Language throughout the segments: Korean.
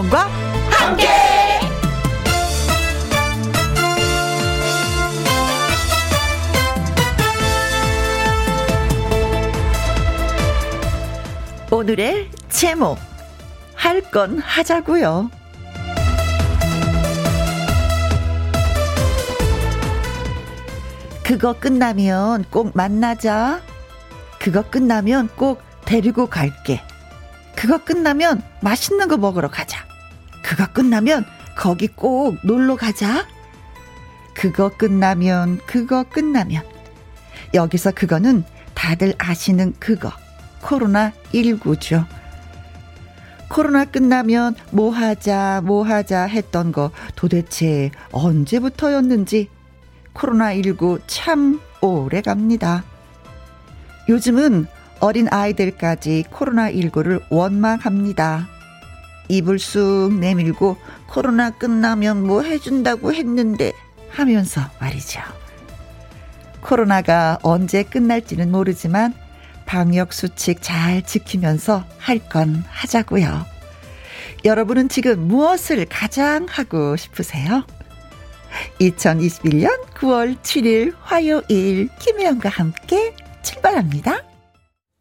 김혜영과 함께. 오늘의 제목 할 건 하자고요. 그거 끝나면 꼭 만나자. 그거 끝나면 꼭 데리고 갈게. 그거 끝나면 맛있는 거 먹으러 가자. 그거 끝나면 거기 꼭 놀러 가자. 그거 끝나면, 그거 끝나면. 여기서 그거는 다들 아시는 그거. 코로나19죠. 코로나 끝나면 뭐 하자, 뭐 하자 했던 거 도대체 언제부터였는지 코로나19 참 오래 갑니다. 요즘은 어린 아이들까지 코로나19를 원망합니다. 입을 쑥 내밀고 코로나 끝나면 뭐 해준다고 했는데 하면서 말이죠. 코로나가 언제 끝날지는 모르지만 방역 수칙 잘 지키면서 할 건 하자고요. 여러분은 지금 무엇을 가장 하고 싶으세요? 2021년 9월 7일 화요일 김혜영과 함께 출발합니다.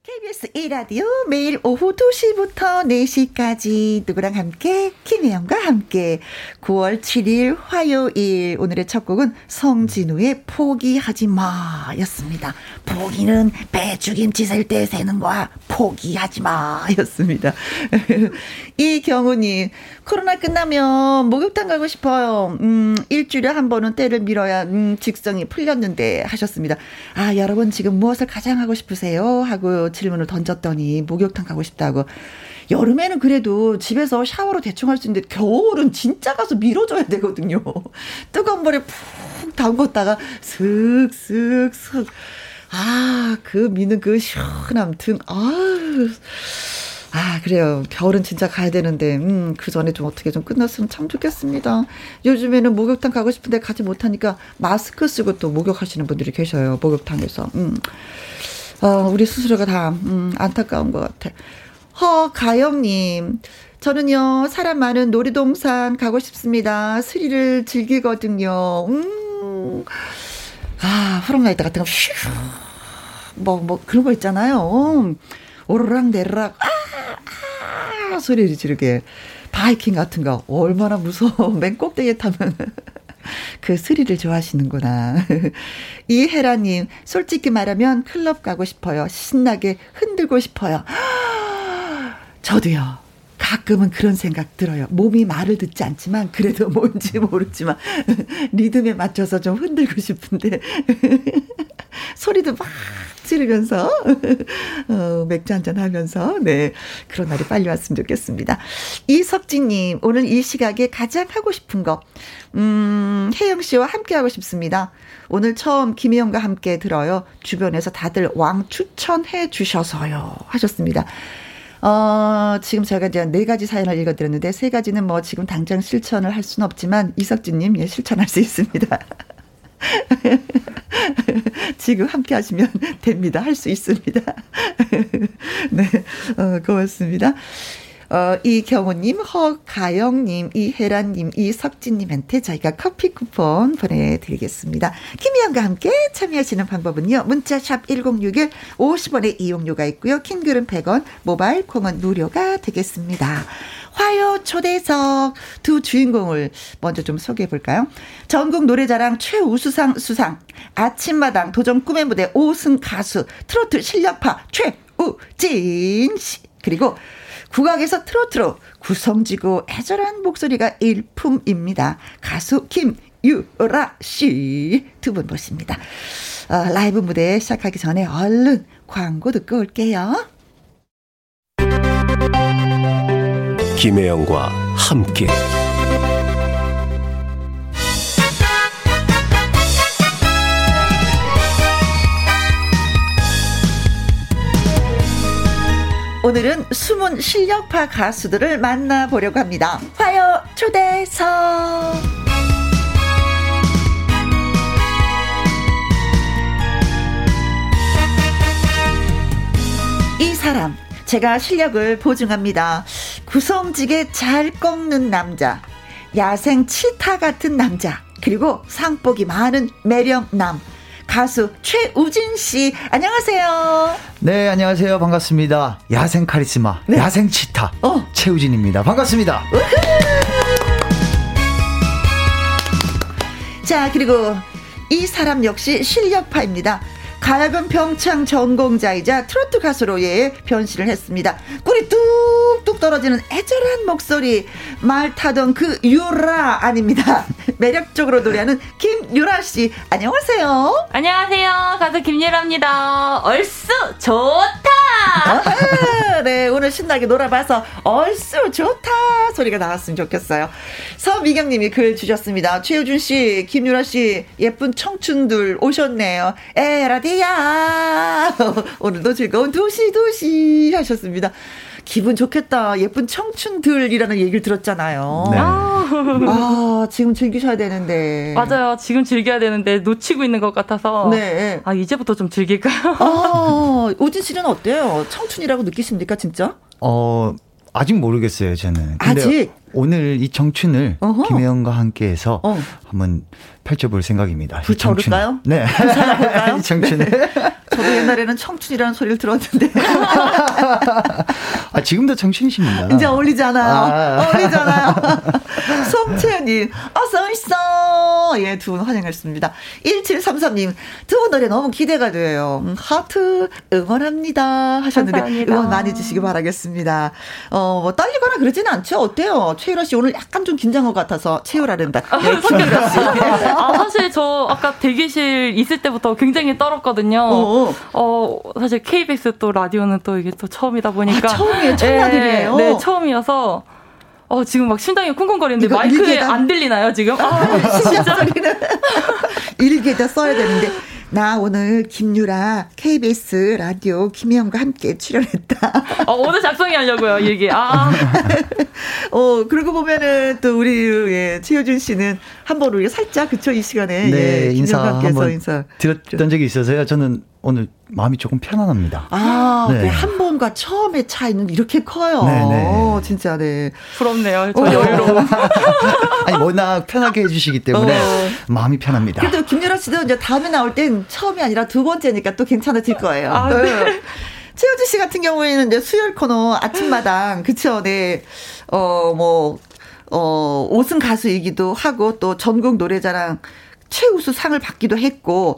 KBS 1라디오 매일 오후 2시부터 4시까지 누구랑 함께 김혜영과 함께 9월 7일 화요일 오늘의 첫 곡은 성진우의 포기하지 마 였습니다. 포기는 배죽임치 셀때 세는 거야. 포기하지 마 였습니다. 이경우님 코로나 끝나면 목욕탕 가고 싶어요. 음, 일주일에 한 번은 때를 밀어야 음, 직성이 풀렸는데 하셨습니다. 아 여러분 지금 무엇을 가장 하고 싶으세요? 하고 질문을 던졌더니 목욕탕 가고 싶다고. 여름에는 그래도 집에서 샤워로 대충 할 수 있는데 겨울은 진짜 가서 밀어줘야 되거든요. 뜨거운 물에 푹 담궜다가 슥슥슥. 아, 그 미는 그 시원함 등, 아유. 아, 그래요. 겨울은 진짜 가야 되는데, 음, 그 전에 좀 어떻게 좀 끝났으면 참 좋겠습니다. 요즘에는 목욕탕 가고 싶은데 가지 못하니까 마스크 쓰고 또 목욕하시는 분들이 계셔요. 목욕탕에서. 음. 어, 우리 스스로가 다, 음, 안타까운 것 같아. 허가영님, 저는요, 사람 많은 놀이동산 가고 싶습니다. 스리를 즐기거든요. 음, 아, 호롱라이트 같은 거, 슈, 뭐, 뭐, 그런 거 있잖아요. 오르락 내르락, 아, 아, 소리를 지르게. 바이킹 같은 거, 얼마나 무서워. 맨 꼭대기에 타면. 그 스리를 좋아하시는구나. 이혜라님, 솔직히 말하면 클럽 가고 싶어요. 신나게 흔들고 싶어요. 저도요. 가끔은 그런 생각 들어요. 몸이 말을 듣지 않지만 그래도 뭔지 모르지만 리듬에 맞춰서 좀 흔들고 싶은데 소리도 막 지르면서 어, 맥주 한잔 하면서 네 그런 날이 빨리 왔으면 좋겠습니다. 이석진님 오늘 이 시각에 가장 하고 싶은 거 음, 혜영 씨와 함께 하고 싶습니다. 오늘 처음 김혜영과 함께 들어요. 주변에서 다들 왕 추천해 주셔서요 하셨습니다. 어, 지금 제가 이제 네 가지 사연을 읽어드렸는데 세 가지는 뭐 지금 당장 실천을 할 수는 없지만 이석진님 예 실천할 수 있습니다. 지금 함께 하시면 됩니다. 할 수 있습니다. 네, 어, 고맙습니다. 어, 이경호님, 허가영님, 이혜란님, 이석진님한테 저희가 커피 쿠폰 보내드리겠습니다. 김희영과 함께 참여하시는 방법은요. 문자샵 1061 50원의 이용료가 있고요. 킹글은 100원, 모바일 콩은 무료가 되겠습니다. 화요 초대석 두 주인공을 먼저 좀 소개해 볼까요? 전국 노래자랑 최우수상 수상, 아침마당 도전 꿈의 무대 5승 가수, 트로트 실력파 최우진 씨, 그리고 국악에서 트로트로 구성지고 애절한 목소리가 일품입니다. 가수 김유라 씨 두 분 모십니다. 어, 라이브 무대 시작하기 전에 얼른 광고 듣고 올게요. 김혜영과 함께 오늘은 숨은 실력파 가수들을 만나보려고 합니다. 화요 초대석. 이 사람 제가 실력을 보증합니다. 구성지게 잘 꺾는 남자, 야생 치타 같은 남자, 그리고 상복이 많은 매력남. 가수 최우진 씨 안녕하세요. 네 안녕하세요 반갑습니다. 야생 카리스마 네. 야생 치타 어. 최우진입니다. 반갑습니다. 자 그리고 이 사람 역시 실력파입니다. 가야금 평창 전공자이자 트로트 가수로 예 변신을 했습니다. 꿀이 뚝뚝 떨어지는 애절한 목소리 말 타던 그 유라 아닙니다. 매력적으로 노래하는 김유라 씨 안녕하세요. 안녕하세요. 가수 김유라입니다. 얼쑤 좋다. 아하, 네 오늘 신나게 놀아봐서 얼쑤 좋다 소리가 나왔으면 좋겠어요. 서미경님이 글 주셨습니다. 최효준 씨, 김유라 씨 예쁜 청춘들 오셨네요. 에라디 야? 오늘도 즐거운 도시 도시 하셨습니다. 기분 좋겠다. 예쁜 청춘들이라는 얘기를 들었잖아요. 네. 아, 지금 즐기셔야 되는데. 맞아요. 지금 즐겨야 되는데 놓치고 있는 것 같아서. 네. 아, 이제부터 좀 즐길까요? 아, 오진 씨는 어때요? 청춘이라고 느끼십니까, 진짜? 어, 아직 모르겠어요, 저는. 아직? 오늘 이 청춘을 어허. 김혜영과 함께해서 어. 한번 펼쳐볼 생각입니다. 붙여볼까요? 네. 붙여볼까요? 청춘을. 네. 저도 옛날에는 청춘이라는 소리를 들었는데. 아, 지금도 청춘이십니다. 이제 어울리잖아요. 아. 어울리잖아요. 송채연님, 어서있어. 예, 두 분 환영했습니다. 1733님, 두 분 노래 너무 기대가 돼요. 음, 하트 응원합니다. 하셨는데, 감사합니다. 응원 많이 주시기 바라겠습니다. 어, 뭐, 떨리거나 그러지는 않죠? 어때요? 최유라 씨 오늘 약간 좀 긴장한 것 같아서 최유라랜다. 네, 김유라 씨. 아, 사실 저 아까 대기실 있을 때부터 굉장히 떨었거든요. 어, 어, 어 사실 KBS 또 라디오는 또 이게 또 처음이다 보니까. 아, 처음이에요? 첫날이에요? 네, 네, 처음이어서. 어, 지금 막 심장이 쿵쿵거리는데 마이크에 일기에다... 안 들리나요, 지금? 아, 진짜. 일기에다 써야 되는데. 나 오늘 김유라 KBS 라디오 김혜영과 함께 출연했다. 어, 오늘 작성이 하려고요, 얘기. 아. 어, 그러고 보면은 또 우리 예, 최효준 씨는 한 번 우리가 살짝 그쵸 이 시간에 네, 예, 인사 한번 인사 드렸던 적이 있어서요. 저는 오늘 마음이 조금 편안합니다. 아, 네. 한 번과 처음의 차이는 이렇게 커요. 네네. 네. 진짜, 네. 부럽네요. 저 어. 여유로움. 아니, 워낙 편하게 해주시기 때문에 어. 마음이 편합니다. 그래도 김연아 씨도 이제 다음에 나올 땐 처음이 아니라 두 번째니까 또 괜찮아질 거예요. 아, 네. 최효주 씨 같은 경우에는 이제 수요일 코너 아침마당, 그쵸, 네. 어, 뭐, 어, 5승 가수이기도 하고 또 전국 노래자랑 최우수 상을 받기도 했고,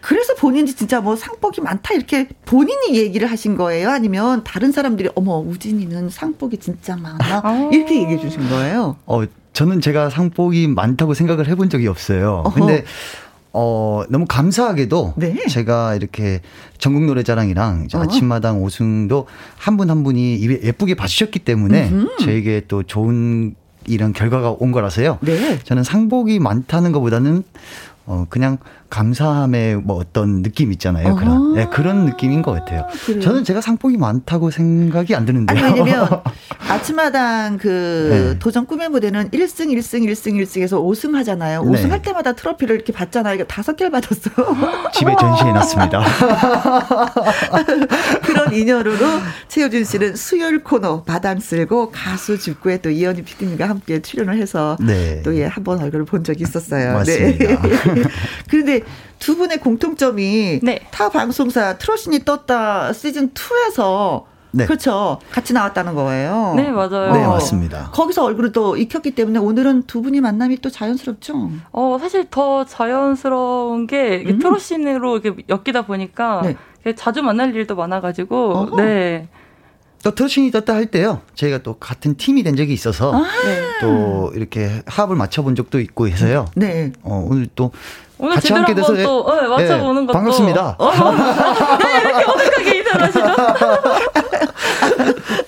그래서 본인이 진짜 뭐 상복이 많다 이렇게 본인이 얘기를 하신 거예요? 아니면 다른 사람들이 어머 우진이는 상복이 진짜 많아 아. 이렇게 얘기해 주신 거예요? 어 저는 제가 상복이 많다고 생각을 해본 적이 없어요. 어허. 근데 어, 너무 감사하게도 네. 제가 이렇게 전국 노래자랑이랑 어. 아침마당 오승도 한 분한 한 분이 예쁘게 봐주셨기 때문에 음흠. 저에게 또 좋은 이런 결과가 온 거라서요. 네. 저는 상복이 많다는 것보다는 어, 그냥 감사함의 뭐 어떤 느낌 있잖아요. 그런 네, 그런 느낌인 것 같아요. 그래요? 저는 제가 상복이 많다고 생각이 안 드는데요. 아니, 왜냐면 아침마당 그 네. 도전 꿈의 무대는 1승, 1승, 1승, 1승에서 5승 하잖아요. 네. 5승 할 때마다 트로피를 이렇게 받잖아요. 다섯 개를 받았어요. 집에 전시해 놨습니다. 그런 인연으로 최효준 씨는 수요일 코너 바당 쓸고 가수 집구에 또 이현희 PD님과 함께 출연을 해서 네. 또 예, 한 번 얼굴을 본 적이 있었어요. 맞습니다. 네. 그런데 두 분의 공통점이 네. 타 방송사 트로신이 떴다 시즌 2에서 네. 그렇죠. 같이 나왔다는 거예요. 네, 맞아요. 네, 맞습니다. 거기서 얼굴을 또 익혔기 때문에 오늘은 두 분이 만남이 또 자연스럽죠? 어, 사실 더 자연스러운 게 음. 트로신으로 이렇게 엮이다 보니까 네. 자주 만날 일도 많아가지고, 어허. 네. 또 트로신이 떴다 할 때요. 저희가 또 같은 팀이 된 적이 있어서 아~ 또 이렇게 합을 맞춰본 적도 있고 해서요. 네. 어, 오늘 또 오늘 같이 함께 돼서 또 네, 맞춰보는 네, 것도 반갑습니다. 어, 네, 이렇게 어색하게 인사하시죠?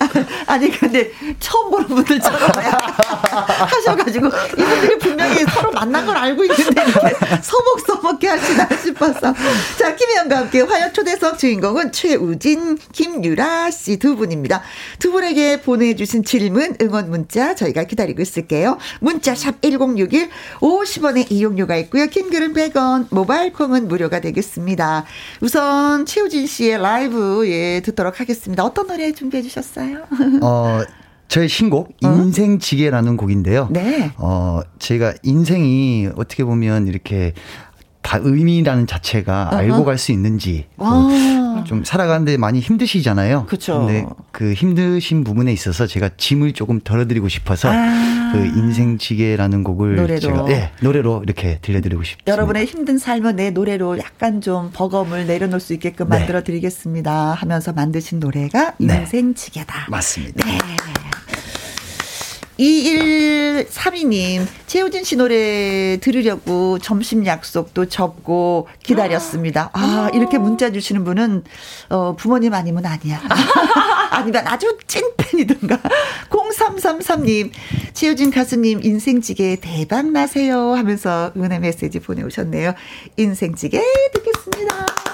아니 근데 처음 보는 분들처럼 하셔가지고 이분들이 분명히 서로 만난 걸 알고 있는데 이렇게 서먹서먹게 하시나 싶어서 자 김혜영과 함께 화요 초대석 주인공은 최우진, 김유라 씨 두 분입니다. 두 분에게 보내주신 질문 응원 문자 저희가 기다리고 있을게요. 문자 샵 #1061 50원의 이용료가 있고요. 킹글은 100원, 모바일 콩은 무료가 되겠습니다. 우선 최우진 씨의 라이브 예 듣도록 하겠습니다. 어떤 노래 준비해 주셨어요? 어, 저의 신곡 어? 인생지게라는 곡인데요. 네. 어, 제가 인생이 어떻게 보면 이렇게 다 의미라는 자체가 uh-huh. 알고 갈 수 있는지 아. 좀 살아가는데 많이 힘드시잖아요. 그렇죠. 근데 그 힘드신 부분에 있어서 제가 짐을 조금 덜어드리고 싶어서 아. 그 인생 지게라는 곡을 노래로. 제가 예, 노래로 이렇게 들려드리고 싶습니다. 여러분의 힘든 삶을 내 노래로 약간 좀 버거움을 내려놓을 수 있게끔 네. 만들어 드리겠습니다. 하면서 만드신 노래가 네. 인생 지게다. 맞습니다. 네. 2132님, 최우진 씨 노래 들으려고 점심 약속도 접고 기다렸습니다. 아, 이렇게 문자 주시는 분은, 어, 부모님 아니면 아니야. 아니면 아주 찐팬이든가. 0333님, 최우진 가수님 인생찌개 대박 나세요 하면서 응원의 메시지 보내오셨네요. 인생찌개 듣겠습니다.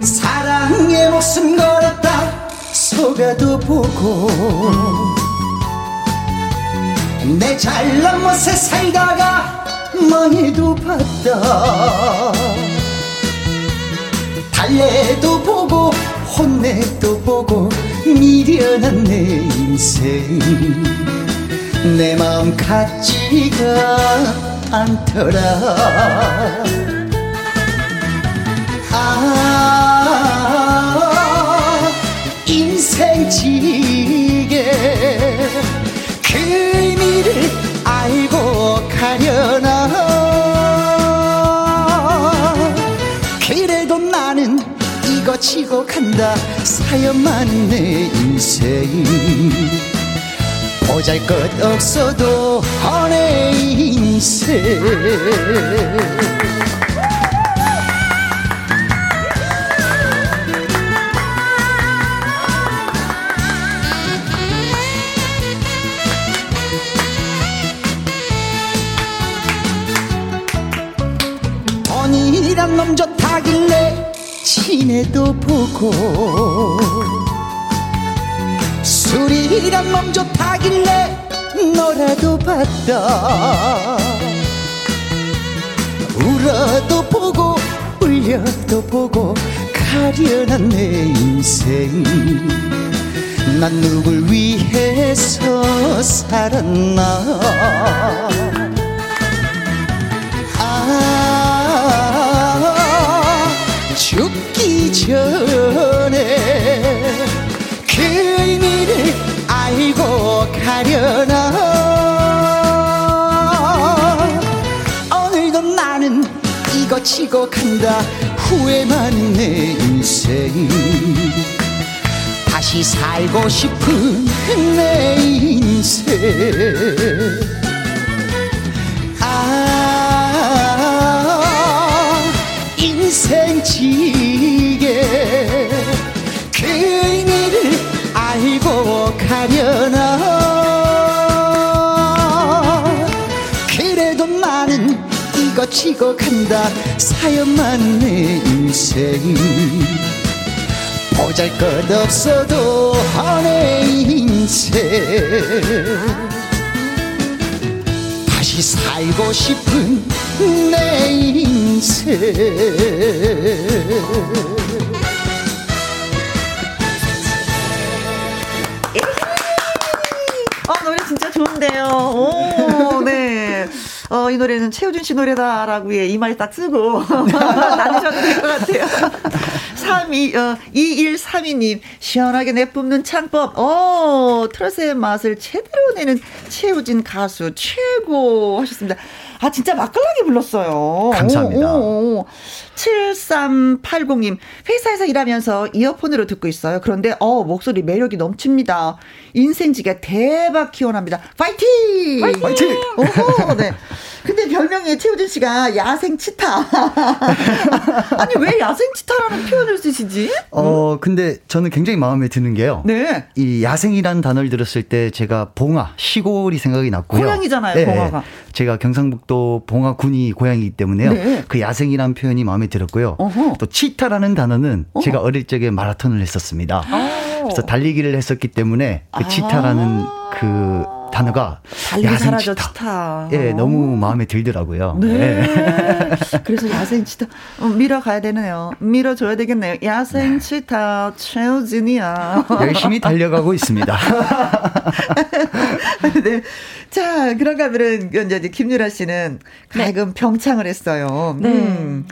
사랑의 목숨 걸었다. 속아도 보고. 내 잘난 못에 살다가 많이도 봤다. 달래도 보고 혼내도 보고 미련한 내 인생. 내 마음 같지가 않더라. 아 인생지게 그 의미를 알고 가려나? 이거 간다 사연만 내 인생 보잘 것 없어도 내 인생 친해도 보고 술이란 몸 좋다길래 너라도 봤다 울어도 보고 울려도 보고 가련한 내 인생. 난 누굴 위해서 살았나 전에 그 의미를 알고 가려나? 오늘도 나는 이거 치고 간다. 후회 많은 내 인생. 다시 살고 싶은 내 인생. 인 간다 사연만 내 인생 보잘 것 없어도 내 인생. 다시 살고 싶은 내 인생 어, 이 노래는 최우준 씨 노래다라고 예, 이말 딱 쓰고 다니셔도 될 것 같아요. 32, 어, 2132님, 시원하게 내뿜는 창법. 어, 트러스의 맛을 제대로 내는 최우진 가수 최고 하셨습니다. 아, 진짜 맛깔나게 불렀어요. 감사합니다. 오, 오, 오. 7380님, 회사에서 일하면서 이어폰으로 듣고 있어요. 그런데, 어, 목소리 매력이 넘칩니다. 인생지가 대박 기원합니다. 파이팅! 파이팅! 오호, 네. 근데 별명이 최우진 씨가 야생 치타. 아니 왜 야생 치타라는 표현을 쓰시지? 어 근데 저는 굉장히 마음에 드는 게요. 네. 이 야생이라는 단어를 들었을 때 제가 봉화 시골이 생각이 났고요. 고향이잖아요, 네. 봉화가. 제가 경상북도 봉화군이 고향이기 때문에요. 네. 그 야생이라는 표현이 마음에 들었고요. 어허. 또 치타라는 단어는 어허. 제가 어릴 적에 마라톤을 했었습니다. 아. 그래서 달리기를 했었기 때문에 그 치타라는 아. 그 단어가 야생 치타. 치타. 예, 너무 마음에 들더라고요. 네. 네. 그래서 야생 치타 어, 밀어 가야 되네요. 밀어 줘야 되겠네요. 야생 네. 치타 최우진이야. 열심히 달려가고 있습니다. 네. 자, 그런가 하면은 이제 김유라 씨는 가끔 네. 병창을 했어요. 네. 음.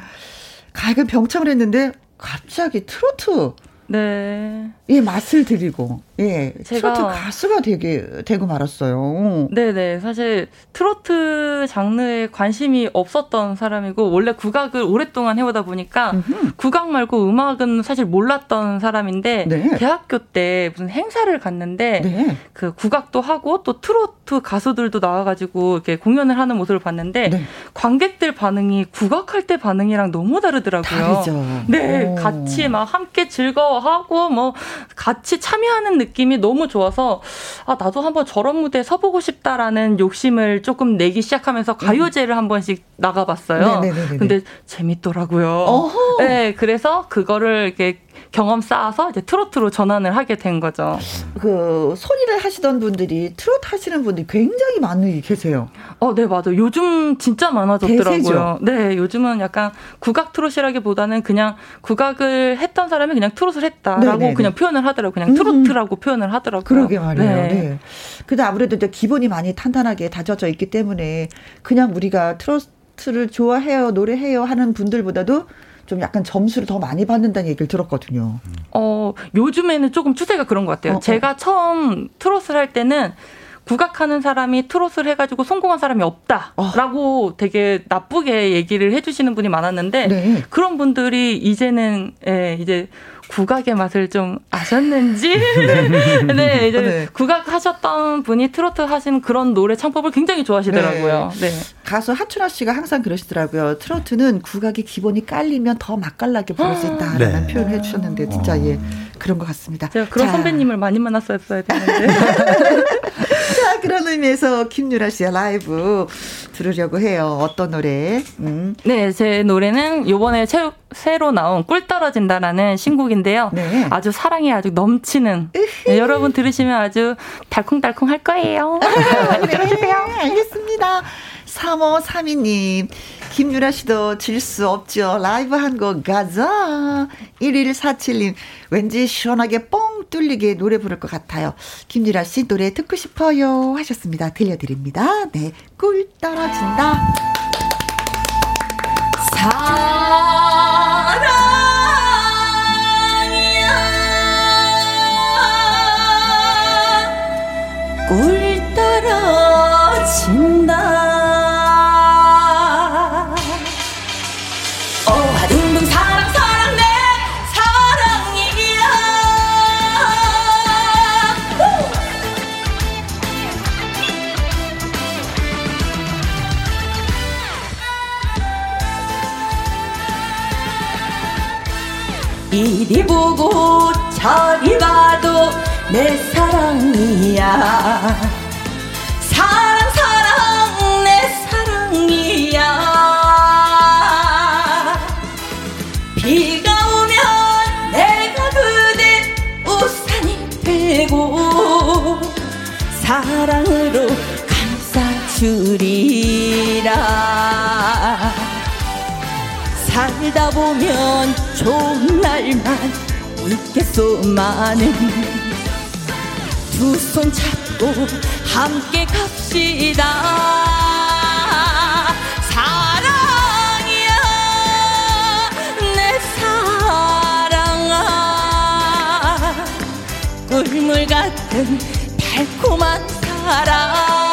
가끔 병창을 했는데 갑자기 트로트 네. 예, 맛을 드리고, 예, 제가 트로트 가수가 되게, 되고 말았어요. 네네. 사실 트로트 장르에 관심이 없었던 사람이고, 원래 국악을 오랫동안 해오다 보니까, 음흠. 국악 말고 음악은 사실 몰랐던 사람인데, 네. 대학교 때 무슨 행사를 갔는데, 네. 그 국악도 하고, 또 트로트 가수들도 나와가지고, 이렇게 공연을 하는 모습을 봤는데, 네. 관객들 반응이 국악할 때 반응이랑 너무 다르더라고요. 다르죠. 네. 오. 같이 막 함께 즐거워 하고 뭐 같이 참여하는 느낌이 너무 좋아서 아 나도 한번 저런 무대에 서보고 싶다라는 욕심을 조금 내기 시작하면서 가요제를 한 번씩 나가봤어요. 네네네네. 네, 네, 네, 근데 재밌더라고요. 어허. 네, 그래서 그거를 이렇게 경험 쌓아서 이제 트로트로 전환을 하게 된 거죠. 그 소리를 하시던 분들이 트로트 하시는 분들이 굉장히 많이 계세요. 어, 네, 맞아요. 요즘 진짜 많아졌더라고요. 대세죠? 네, 요즘은 약간 국악 트롯이라기보다는 그냥 국악을 했던 사람이 그냥 트롯을 했다라고 네네네. 그냥 표현을 하더라고요. 그냥 트로트라고 음. 표현을 하더라고요. 그러게 말이에요. 네. 네. 근데 아무래도 이제 기본이 많이 탄탄하게 다져져 있기 때문에 그냥 우리가 트로트를 좋아해요, 노래해요 하는 분들보다도 좀 약간 점수를 더 많이 받는다는 얘기를 들었거든요. 어, 요즘에는 조금 추세가 그런 것 같아요. 어, 어. 제가 처음 트롯을 할 때는 국악하는 사람이 트롯을 해가지고 성공한 사람이 없다라고 어. 되게 나쁘게 얘기를 해주시는 분이 많았는데 네. 그런 분들이 이제는 예, 이제 국악의 맛을 좀 아셨는지 네, 네 이제 네. 국악 하셨던 분이 트로트 하신 그런 노래 창법을 굉장히 좋아하시더라고요. 네. 네. 가수 하춘아 씨가 항상 그러시더라고요. 트로트는 국악이 기본이 깔리면 더 맛깔나게 부를 수 있다라는 네. 표현을 해주셨는데 진짜 예 그런 것 같습니다. 제가 그런 자. 선배님을 많이 만났어야 되는데. 자 그런 의미에서 김유라 씨의 라이브 들으려고 해요. 어떤 노래? 음. 네, 제 노래는 요번에 새, 새로 나온 꿀 떨어진다라는 신곡인데요. 네. 아주 사랑이 아주 넘치는 네, 여러분 들으시면 아주 달콩달콩 할 거예요. 네, 들어주세요. 알겠습니다. 3532님, 김유라 씨도 질 수 없죠. 라이브 한 곡 가자. 1147님, 왠지 시원하게 뻥 뚫리게 노래 부를 것 같아요. 김유라 씨 노래 듣고 싶어요. 하셨습니다. 들려드립니다. 네. 꿀 떨어진다. 사 이리 보고 저리 봐도 내 사랑이야. 사랑 사랑 내 사랑이야. 비가 오면 내가 그대 우산이 되고 사랑으로 감싸주리라. 살다 보면 좋은 날만 있겠소만은 두 손 잡고 함께 갑시다. 사랑이야 내 사랑아. 꿀물 같은 달콤한 사랑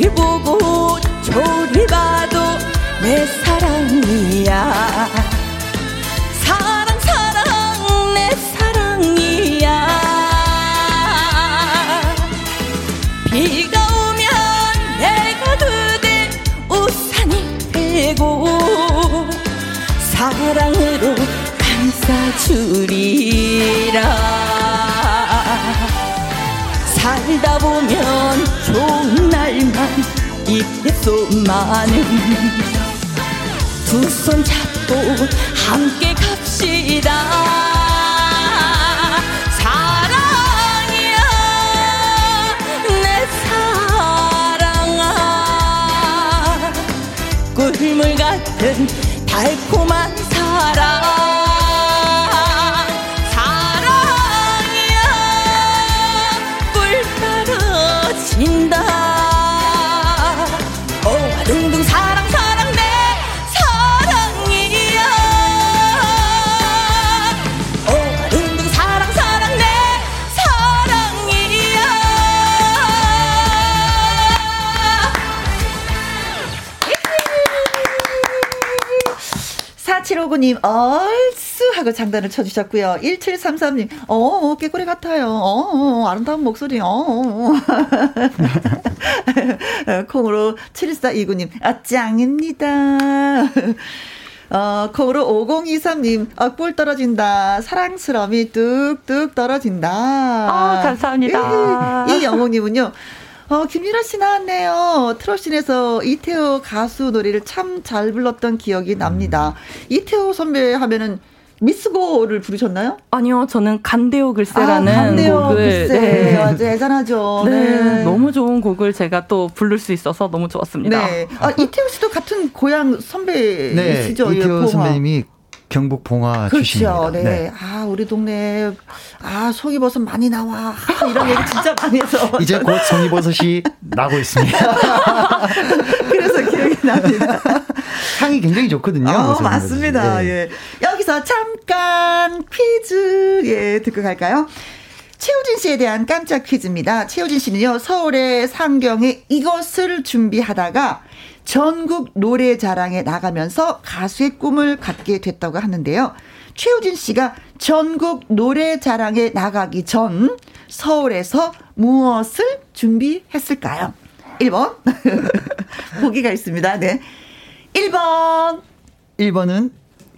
저리 보고 저리 봐도 내 사랑이야. 사랑 사랑 내 사랑이야. 비가 오면 내가 그대 우산이 되고 사랑으로 감싸주리라 살다 보면 좋은 날만 있겠소만은 두 손 잡고 함께 갑시다. 사랑이야 내 사랑아. 꿀물 같은 달콤한 사랑 칠오구님, 얼쑤 하고 장단을 쳐주셨고요. 1733님, 어, 어, 깨꼬리 같아요. 어, 어 아름다운 목소리, 어. 어. 콩으로 7429님, 아, 짱입니다. 어, 콩으로 5023님, 아, 꿀 떨어진다. 사랑스러움이 뚝뚝 떨어진다. 아, 감사합니다. 이 영웅님은요, 어, 김유라 씨 나왔네요. 트롯신에서 이태호 가수 노래를 참 잘 불렀던 기억이 납니다. 음. 이태호 선배 하면은 미스고를 부르셨나요? 아니요, 저는 간대오 글쎄라는 아, 간대오 곡을 글쎄. 네. 아주 애잔하죠. 네. 네. 너무 좋은 곡을 제가 또 부를 수 있어서 너무 좋았습니다. 네. 아, 이태호 씨도 같은 고향 선배이시죠? 네, 이태호 선배님이 경북 봉화 그렇죠. 출신입니다. 네. 네. 아, 우리 동네 아, 송이버섯 많이 나와. 아, 이런 얘기 진짜 많이 해서. 이제 곧 송이버섯이 나고 있습니다. 그래서 기억이 납니다. 향이 굉장히 좋거든요. 어, 맞습니다. 네. 예. 여기서 잠깐 퀴즈 예, 듣고 갈까요? 최우진 씨에 대한 깜짝 퀴즈입니다. 최우진 씨는요, 서울의 상경에 이것을 준비하다가 전국 노래 자랑에 나가면서 가수의 꿈을 갖게 됐다고 하는데요. 최우진 씨가 전국 노래 자랑에 나가기 전 서울에서 무엇을 준비했을까요? 1번. 보기가 있습니다. 네. 1번. 1번은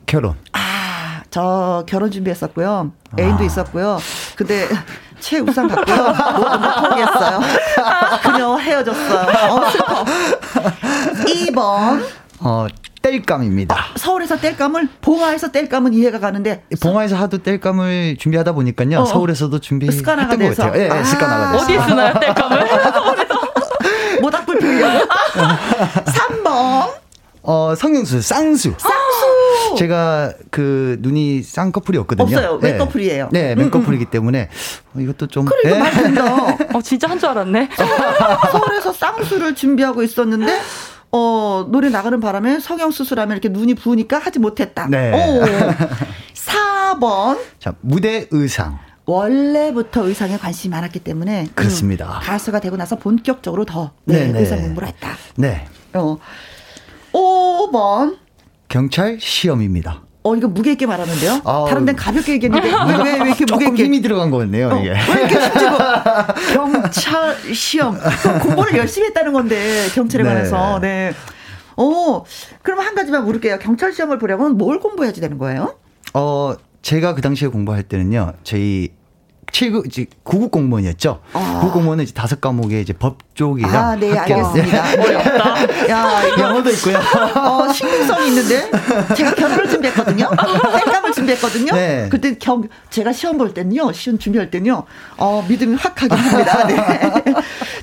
결혼. 아, 저 결혼 준비했었고요. 애인도 아. 있었고요. 근데 최우상 갖고요. 모두 못 포기했어요. 그녀 헤어졌어요. 어, 슬퍼. 2번. 어, 땔감입니다. 아, 서울에서 땔감을 봉화에서 땔감은 이해가 가는데 봉화에서 하도 땔감을 준비하다 보니까요. 어, 어. 서울에서 도 준비했던 것 같아요. 예, 네, 아, 스카나가 돼서. 어디 쓰나요 땔감을? 모닥불 피우려고. 3번. 어, 성형수, 쌍수. 쌍수! 제가 그 눈이 쌍꺼풀이었거든요. 없어요. 네. 맨꺼풀이에요. 네, 맨꺼풀이기 때문에 어, 이것도 좀. 그래, 이거 네. 맞는다. 어, 진짜 한 줄 알았네. 서울에서 쌍수를 준비하고 있었는데, 어, 노래 나가는 바람에 성형수술하면 이렇게 눈이 부으니까 하지 못했다. 네. 오. 4번. 자, 무대 의상. 원래부터 의상에 관심이 많았기 때문에 그렇습니다. 음, 가수가 되고 나서 본격적으로 더 네, 네. 의상 공부를 했다. 네. 어. 5번. 경찰 시험입니다. 어, 이거 무게 있게 말하는데요? 아, 다른 데는 가볍게 얘기했는데, 왜, 왜, 왜 이렇게 무게 있게? 힘이 들어간 거였네요, 어, 이게. 왜 이렇게 힘주고. 경찰 시험. 공부를 열심히 했다는 건데, 경찰에 네. 관해서. 네. 어, 그럼 한 가지만 물을게요. 경찰 시험을 보려면 뭘 공부해야지 되는 거예요? 어, 제가 그 당시에 공부할 때는요, 저희 7급 이제 9급 공무원이었죠. 아. 9급 공무원은 이제 다섯 과목에 이제 법 쪽이랑 아, 네, 알겠습니다. 어렵다. 야, 영어도 있고요. 어, 신빙성이 있는데 제가 결혼을 준비했거든요. 땡감을 준비했거든요. 네. 그때 경 제가 시험 볼 때는요. 시험 준비할 때는요. 어, 믿음이 확 가긴 합니다. 네.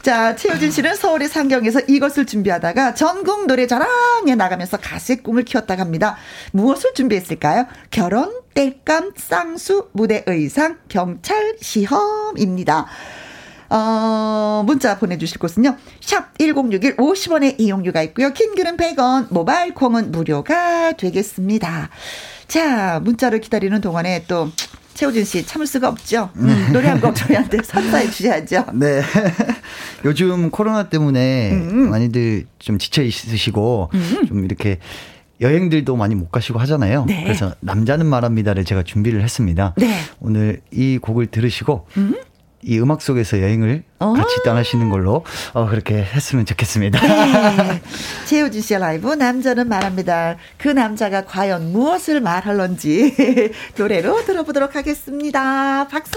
자, 최효진 씨는 서울의 상경에서 이것을 준비하다가 전국 노래 자랑에 나가면서 가수의 꿈을 키웠다고 합니다. 무엇을 준비했을까요? 결혼, 땔감, 쌍수, 무대 의상, 경찰, 시험입니다. 어, 문자 보내주실 곳은요. 샵 1061 50원의 이용료가 있고요. 킹글은 100원, 모바일 콩은 무료가 되겠습니다. 자, 문자를 기다리는 동안에 또 최우진 씨 참을 수가 없죠. 음, 노래 한 곡 저희한테 선사해 주셔야죠. 네. 요즘 코로나 때문에 음. 많이들 좀 지쳐 있으시고 음. 좀 이렇게 여행들도 많이 못 가시고 하잖아요. 네. 그래서 남자는 말합니다를 제가 준비를 했습니다. 네. 오늘 이 곡을 들으시고 음? 이 음악 속에서 여행을 어? 같이 떠나시는 걸로 어, 그렇게 했으면 좋겠습니다. 네. 최우진 씨의 라이브 남자는 말합니다. 그 남자가 과연 무엇을 말할런지 노래로 들어보도록 하겠습니다. 박수.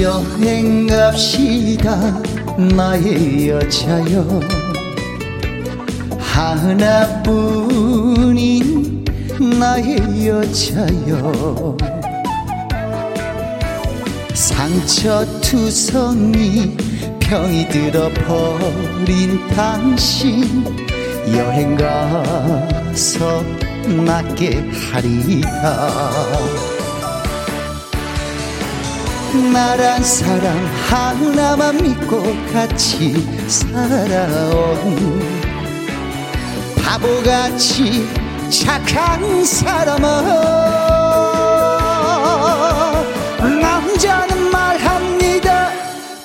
여행 갑시다 나의 여자여. 하나뿐인 나의 여자여. 상처투성이 병이 들어버린 당신 여행 가서 낫게 하리다 나란 사람 하나만 믿고 같이 살아온 바보같이 착한 사람아. 남자는 말합니다.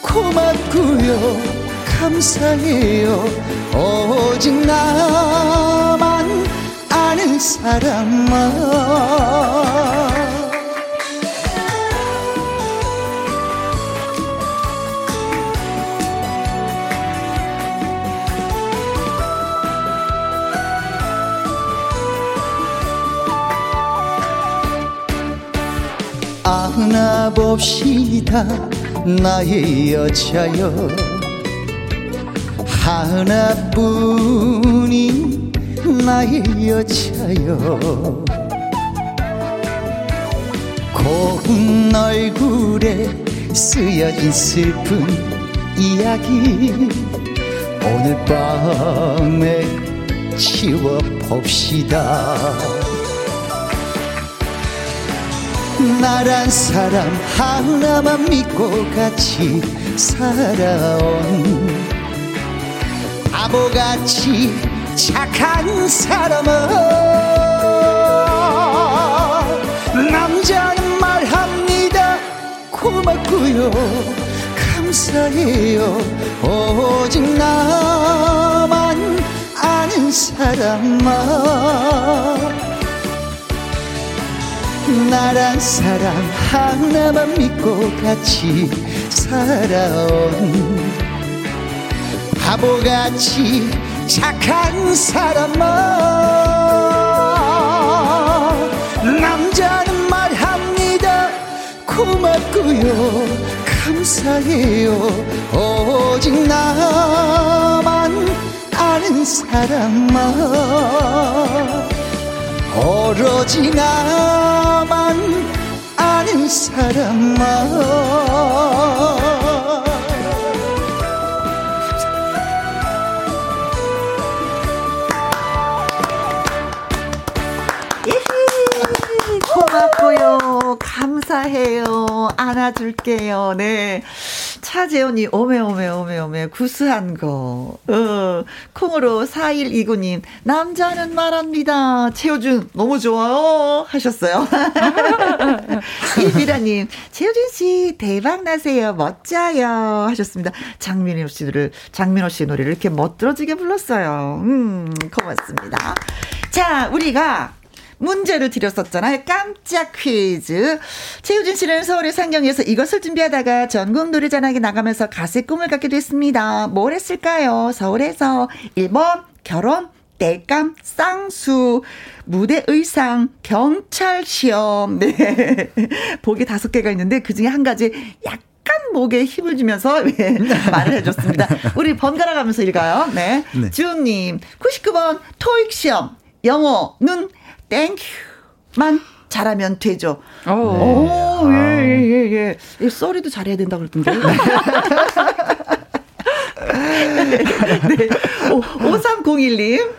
고맙고요. 감사해요. 오직 나만 아는 사람아 안아봅시다. 나의 여자여. 하나뿐인 나의 여자여. 고운 얼굴에 쓰여진 슬픈 이야기. 오늘 밤에 지워봅시다 나란 사람 하나만 믿고 같이 살아온 바보같이 착한 사람은 남자는 말합니다. 고맙고요. 감사해요. 오직 나만 아는 사람만 나란 사람 하나만 믿고 같이 살아온 바보같이 착한 사람아. 남자는 말합니다. 고맙고요. 감사해요. 오직 나만 아는 사람아 오로지 나만 아는 사람만 고맙고요. 감사해요. 안아줄게요. 네. 차재훈이 오메 오메 오메 오메 구수한 거. 어, 콩으로 4129님 남자는 말합니다. 최호준 너무 좋아요 하셨어요. 이비라님 최호준 씨 대박 나세요 멋져요 하셨습니다. 장민호 씨를 장민호 씨 노래를 이렇게 멋들어지게 불렀어요. 음 고맙습니다. 자 우리가 문제를 드렸었잖아요. 깜짝 퀴즈. 최우진 씨는 서울의 상경에서 이것을 준비하다가 전국 노래자랑에 나가면서 가수의 꿈을 갖게 됐습니다. 뭘 했을까요? 서울에서 1번 결혼, 땔감, 쌍수, 무대 의상, 경찰 시험. 네. 보기 다섯 개가 있는데 그 중에 한 가지 약간 목에 힘을 주면서 네, 말을 해줬습니다. 우리 번갈아 가면서 읽어요. 네. 네. 주은님, 99번 토익 시험. 영어는 thank you만 잘하면 되죠. 오, 오 예, 예, 예, 예. 이 sorry도 잘해야 된다 그러던데. 네. 오, 5301님.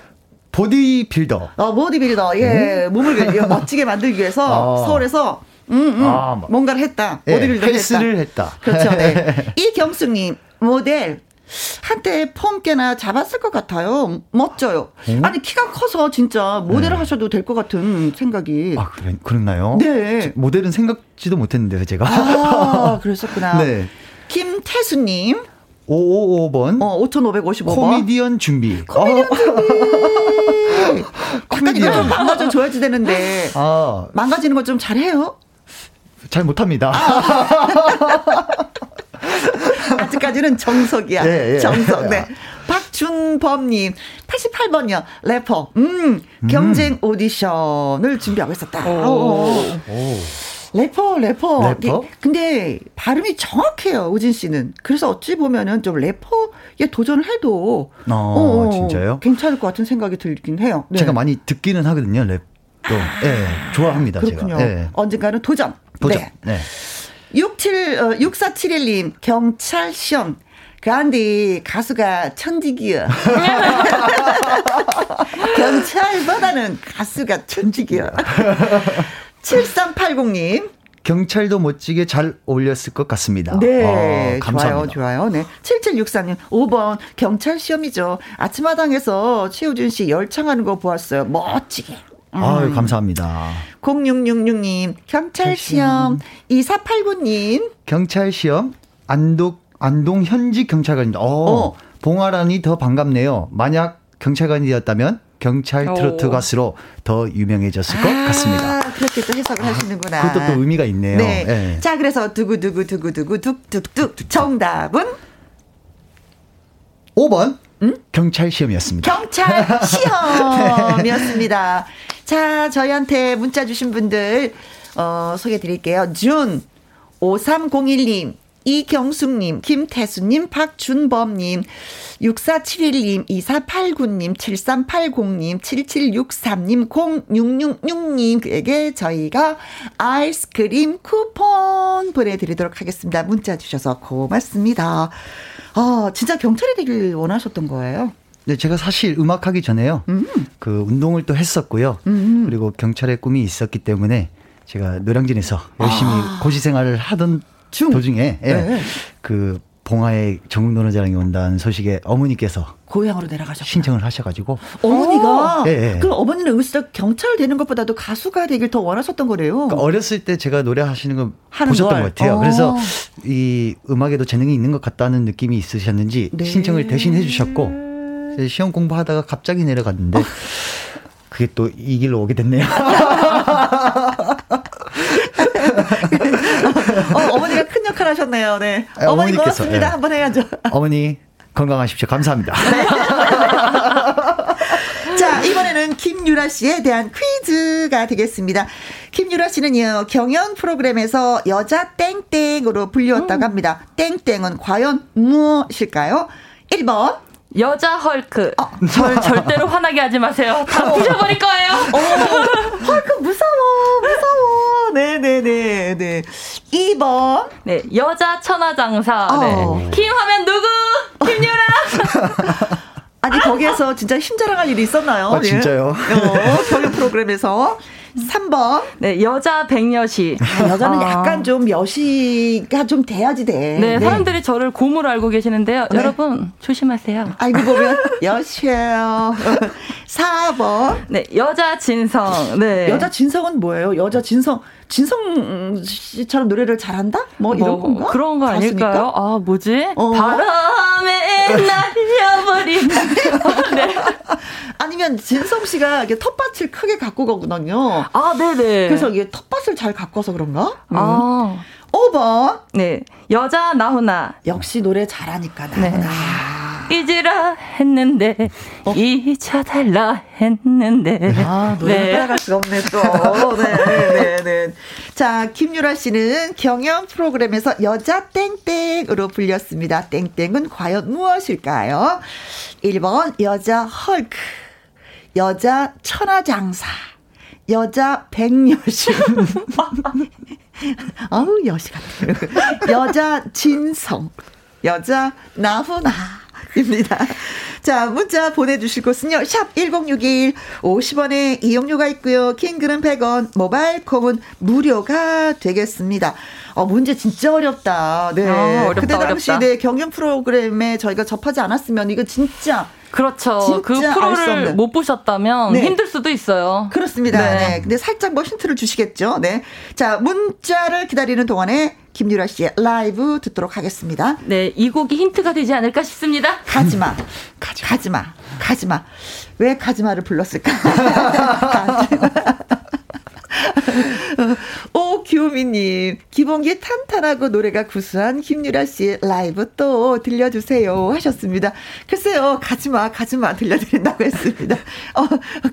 보디빌더. 어, 보디빌더. 예, 음? 몸을 멋지게 만들기 위해서 아. 서울에서 음, 음, 아, 뭐. 뭔가를 했다. 예, 보디빌더 헬스를 했다. 했다. 그렇죠. 네. 이경숙님 모델 한때 폼 꽤나 잡았을 것 같아요. 멋져요. 어? 아니 키가 커서 진짜 모델을 네. 하셔도 될 것 같은 생각이. 아 그래, 그랬나요? 네. 모델은 생각지도 못했는데요, 제가. 아 그랬었구나. 네. 김태수님. 555번. 어, 5555번. 코미디언 준비. 코미디언 어. 준비. 약간 이거 좀 망가져 줘야지 되는데. 아. 망가지는 거 좀 잘해요? 잘 못합니다. 아. 아직까지는 정석이야. 예, 예. 정석. 네. 박준범님, 88번이요. 래퍼. 음, 경쟁 음. 오디션을 준비하고 있었다. 오. 오. 오. 래퍼, 래퍼. 래퍼? 근데 발음이 정확해요, 우진 씨는. 그래서 어찌 보면은 좀 래퍼에 도전을 해도. 어, 어, 진짜요? 괜찮을 것 같은 생각이 들긴 해요. 네. 제가 많이 듣기는 하거든요, 랩. 또. 아, 네, 좋아합니다, 그렇군요. 제가. 네. 언젠가는 도전. 도전. 네. 네. 67, 어, 6471님, 경찰 시험. 그런데 가수가 천직이야. 경찰보다는 가수가 천직이야. 7380님. 경찰도 멋지게 잘 어울렸을 것 같습니다. 네. 어, 감사합니다. 좋아요, 좋아요. 네. 7764님, 5번, 경찰 시험이죠. 아침마당에서 최우준 씨 열창하는 거 보았어요. 멋지게. 아유, 음. 감사합니다. 0666님, 경찰 시험. 2489님. 경찰 시험. 안동, 안동 현직 경찰관입니다. 어, 어. 봉화란이 더 반갑네요. 만약 경찰관이었다면 경찰 트로트 가수로 더 유명해졌을 것 아, 같습니다. 그렇게 또 해석을 아, 하시는구나. 그것도 또 의미가 있네요. 네. 네. 자, 그래서 두구두구 두구두구 뚝뚝뚝 정답은 5번 음? 경찰 시험이었습니다. 경찰 시험이었습니다. 자, 저희한테 문자 주신 분들 어, 소개해 드릴게요. 준 5301님, 이경숙님, 김태수님, 박준범님, 6471님, 2489님, 7380님, 7763님, 0666님에게 저희가 아이스크림 쿠폰 보내드리도록 하겠습니다. 문자 주셔서 고맙습니다. 아, 진짜 경찰이 되길 원하셨던 거예요? 네, 제가 사실 음악하기 전에요. 음. 그 운동을 또 했었고요. 음. 그리고 경찰의 꿈이 있었기 때문에 제가 노량진에서 열심히 아. 고시 생활을 하던 중. 도중에 예, 네. 그 봉화에 전국 노래자랑이 온다는 소식에 어머니께서 고향으로 내려가셨 신청을 하셔가지고 어머니가 네, 네. 그럼 어머니는 의사 경찰 되는 것보다도 가수가 되길 더 원하셨던 거래요. 그러니까 어렸을 때 제가 노래하시는 거 보셨던 걸. 것 같아요. 어. 그래서 이 음악에도 재능이 있는 것 같다는 느낌이 있으셨는지 네. 신청을 대신 해주셨고 시험 공부하다가 갑자기 내려갔는데 어. 그게 또 이 길로 오게 됐네요. 어머니가 큰 역할 하셨네요. 네. 아, 어머니 고맙습니다. 네. 한번 해야죠. 어머니 건강하십시오. 감사합니다. 네. 자, 이번에는 김유라 씨에 대한 퀴즈가 되겠습니다. 김유라 씨는요, 경연 프로그램에서 여자 땡땡으로 불리웠다고 음. 합니다. 땡땡은 과연 무엇일까요? 1번, 여자 헐크. 어. 절 절대로 화나게 하지 마세요. 다 어. 부셔버릴 거예요. 어. 헐크 무서워, 무서워. 네네네, 네. 2번. 네, 여자 천하장사. 어. 네. 김 하면 누구? 김유라. 아니, 거기에서 진짜 힘 자랑할 일이 있었나요? 아, 진짜요? 어, 경연 프로그램에서. 3번. 네, 여자 백여시. 아, 여자는 아. 약간 좀 여시가 좀 돼야지 돼. 네, 네. 사람들이 저를 곰으로 알고 계시는데요. 네. 여러분, 조심하세요. 아이고, 보면 여시예요. 4번. 네, 여자 진성. 네. 여자 진성은 뭐예요? 여자 진성. 진성 씨처럼 노래를 잘한다? 뭐, 뭐 이런 건가? 그런 거 가수니까? 아닐까요? 아, 뭐지? 어. 바람에 날려버린. 네. 아니면 진성 씨가 이게 텃밭을 크게 갖고 가거든요. 아, 네네. 그래서 이게 텃밭을 잘 가꿔서 그런가? 아. 음. 5번. 네. 여자 나훈아. 역시 노래 잘하니까 나훈아. 네. 잊으라 했는데 어? 잊혀달라 했는데. 아 노래 네. 따라갈 수가 없네 또. 네네네 네, 네. 자 김유라 씨는 경연 프로그램에서 여자 땡땡으로 불렸습니다. 땡땡은 과연 무엇일까요? 1번 여자 헐크. 여자 천하장사. 여자 백여신. 아우 여시 같아요 여자 진성. 여자 나훈아 입니다. 자, 문자 보내주실 곳은요. 샵 1061, 50원의 이용료가 있고요. 킹글은 100원, 모바일 콩은 무료가 되겠습니다. 어, 문제 진짜 어렵다. 네. 어, 어렵다, 그때 당시 어렵다. 네, 경연 프로그램에 저희가 접하지 않았으면 이거 진짜 그렇죠. 그 프로를 못 보셨다면 네. 힘들 수도 있어요. 그렇습니다. 네. 네. 근데 살짝 뭐 힌트를 주시겠죠. 네. 자, 문자를 기다리는 동안에 김유라 씨의 라이브 듣도록 하겠습니다. 네, 이 곡이 힌트가 되지 않을까 싶습니다. 가지마. 가지마. 가지마. 가지마. 왜 가지마를 불렀을까? 오, 규미님. 기본기 탄탄하고 노래가 구수한 김유라 씨의 라이브 또 들려주세요. 하셨습니다. 글쎄요, 가지마, 가지마 들려드린다고 했습니다. 어,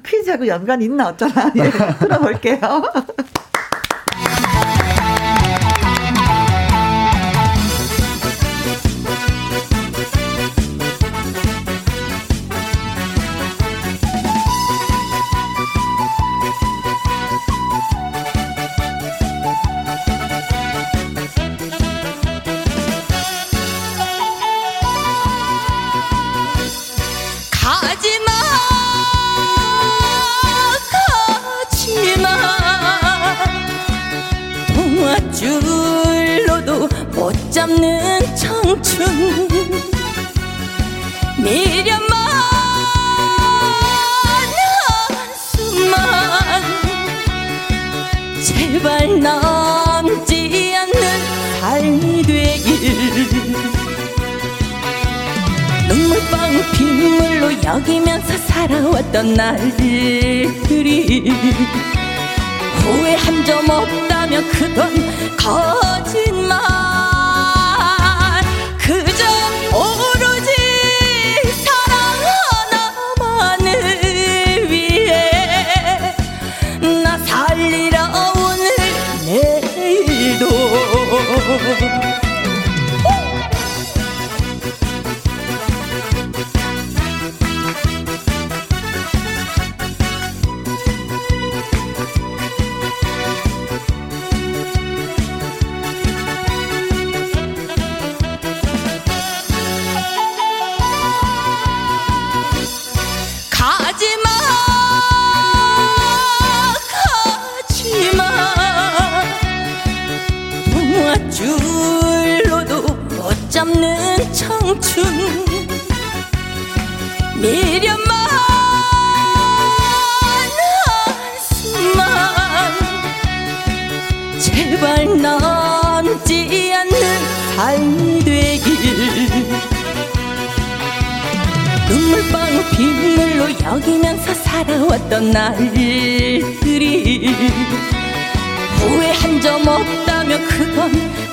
퀴즈하고 연관 있나 어쩌나. 예, 들어볼게요. 잡는 청춘. 미련만 한숨만 제발 남지 않는 삶이 되길. 눈물방 빗물로 여기면서 살아왔던 날들이 후회 한 점 없다며 그건 거짓말. 그저 오로지 사랑 하나만을 위해 나 살리라 오늘 내일도 청춘. 미련만 한숨만. 제발 남지 않는 삶이 되길. 눈물방 빗물로 여기면서 살아왔던 날들이 후회 한 점 없다며 그건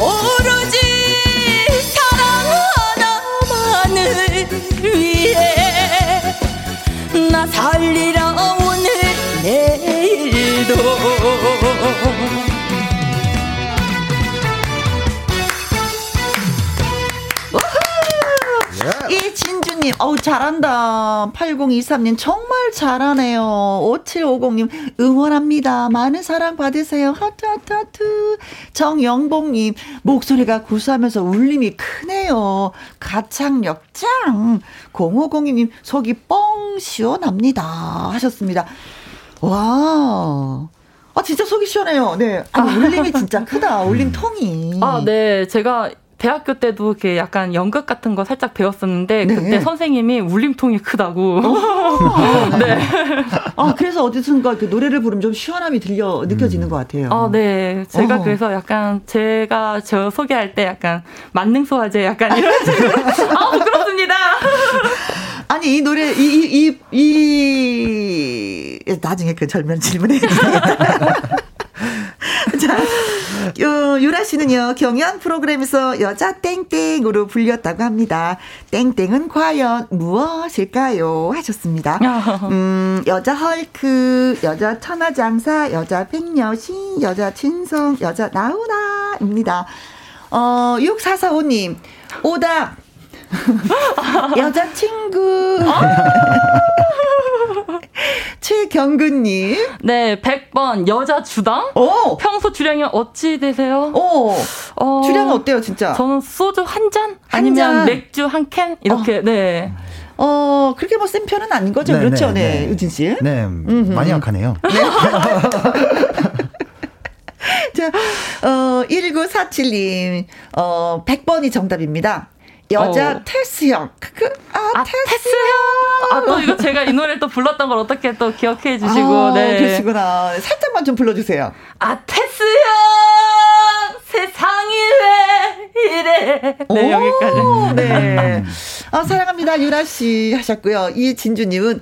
오로지 사랑 하나만을 위해 나 살리라 오늘 내일도 님, 어우, 잘한다. 8023님, 정말 잘하네요. 5750님, 응원합니다. 많은 사랑 받으세요. 하트, 하트, 하트. 정영봉님, 목소리가 구수하면서 울림이 크네요. 가창력 짱. 0502님, 속이 뻥 시원합니다. 하셨습니다. 와. 아, 진짜 속이 시원해요. 네. 아니, 울림이 진짜 크다. 울림 통이. 아, 네. 제가 대학교 때도 이렇게 약간 연극 같은 거 살짝 배웠었는데 네. 그때 선생님이 울림통이 크다고. 어. 네. 아 그래서 어디선가 그 노래를 부르면 좀 시원함이 들려 느껴지는 것 같아요. 아 네. 제가 어. 그래서 약간 제가 저 소개할 때 약간 만능 소화제 약간 이런 식으로. 아 그렇습니다. 아니 이 노래 이 이 이 이, 이, 나중에 그 절면 질문해 주세요. 자, 요, 유라 씨는요, 경연 프로그램에서 여자 땡땡으로 불렸다고 합니다. 땡땡은 과연 무엇일까요? 하셨습니다. 음, 여자 헐크, 여자 천하장사, 여자 백녀신, 여자 진성, 여자 나훈아입니다. 어, 6445님, 오답. 여자친구. 최경근님. 네, 100번 여자 주당. 오! 평소 주량이 어찌 되세요? 오! 어, 주량은 어때요, 진짜? 저는 소주 한 잔? 아니면 잔. 맥주 한 캔? 이렇게, 어. 네. 어, 그렇게 뭐 센 편은 아닌 거죠? 네, 그렇죠, 네, 네. 네. 유진 씨? 네, 음흠. 많이 약하네요. 네. 자, 어, 1947님, 어, 100번이 정답입니다. 여자 어. 테스형. 크크. 아, 아 테스형. 아, 또 이거 제가 이 노래를 또 불렀던 걸 어떻게 또 기억해 주시고. 아, 네. 그러시구나. 살짝만 좀 불러주세요. 아, 테스형. 세상이 왜 이래. 네, 여기까지. 네. 아, 사랑합니다. 유라씨 하셨고요. 이진주님은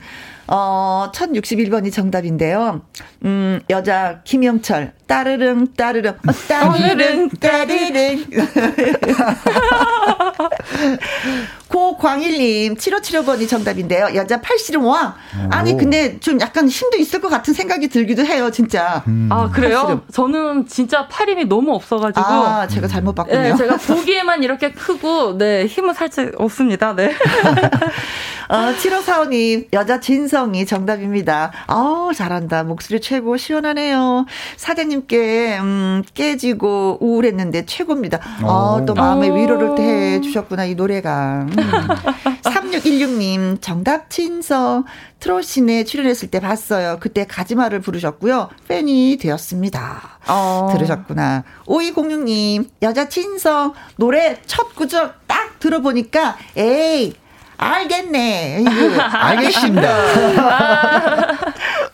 어, 1061번이 정답인데요. 음, 여자 김영철. 따르릉 따르릉 어, 따르릉 따르릉 고광일님 7575번이 정답인데요. 여자 팔씨름 왕. 아니 근데 좀 약간 힘도 있을 것 같은 생각이 들기도 해요, 진짜. 음. 아 그래요? 팔씨름. 저는 진짜 팔 힘이 너무 없어가지고. 아 제가 잘못 봤군요. 네, 제가 보기에만 이렇게 크고 네 힘은 살짝 없습니다. 네. 어, 7545님 여자 진성이 정답입니다. 아우 잘한다. 목소리 최고 시원하네요. 사장님 님께 음, 깨지고 우울했는데 최고입니다. 아, 또 마음의 오. 위로를 해 주셨구나 이 노래가. 음. 3616님 정답 친서 트로신에 출연했을 때 봤어요. 그때 가지마를 부르셨고요. 팬이 되었습니다. 어. 들으셨구나. 5206님 여자 친서 노래 첫 구절 딱 들어보니까 에이 알겠네. 알겠습니다.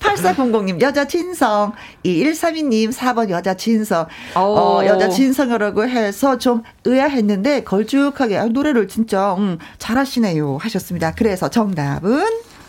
8400님, 여자 진성. 2132님, 4번 여자 진성. 어, 여자 진성이라고 해서 좀 의아했는데, 걸쭉하게, 아, 노래를 진짜, 음, 잘하시네요. 하셨습니다. 그래서 정답은?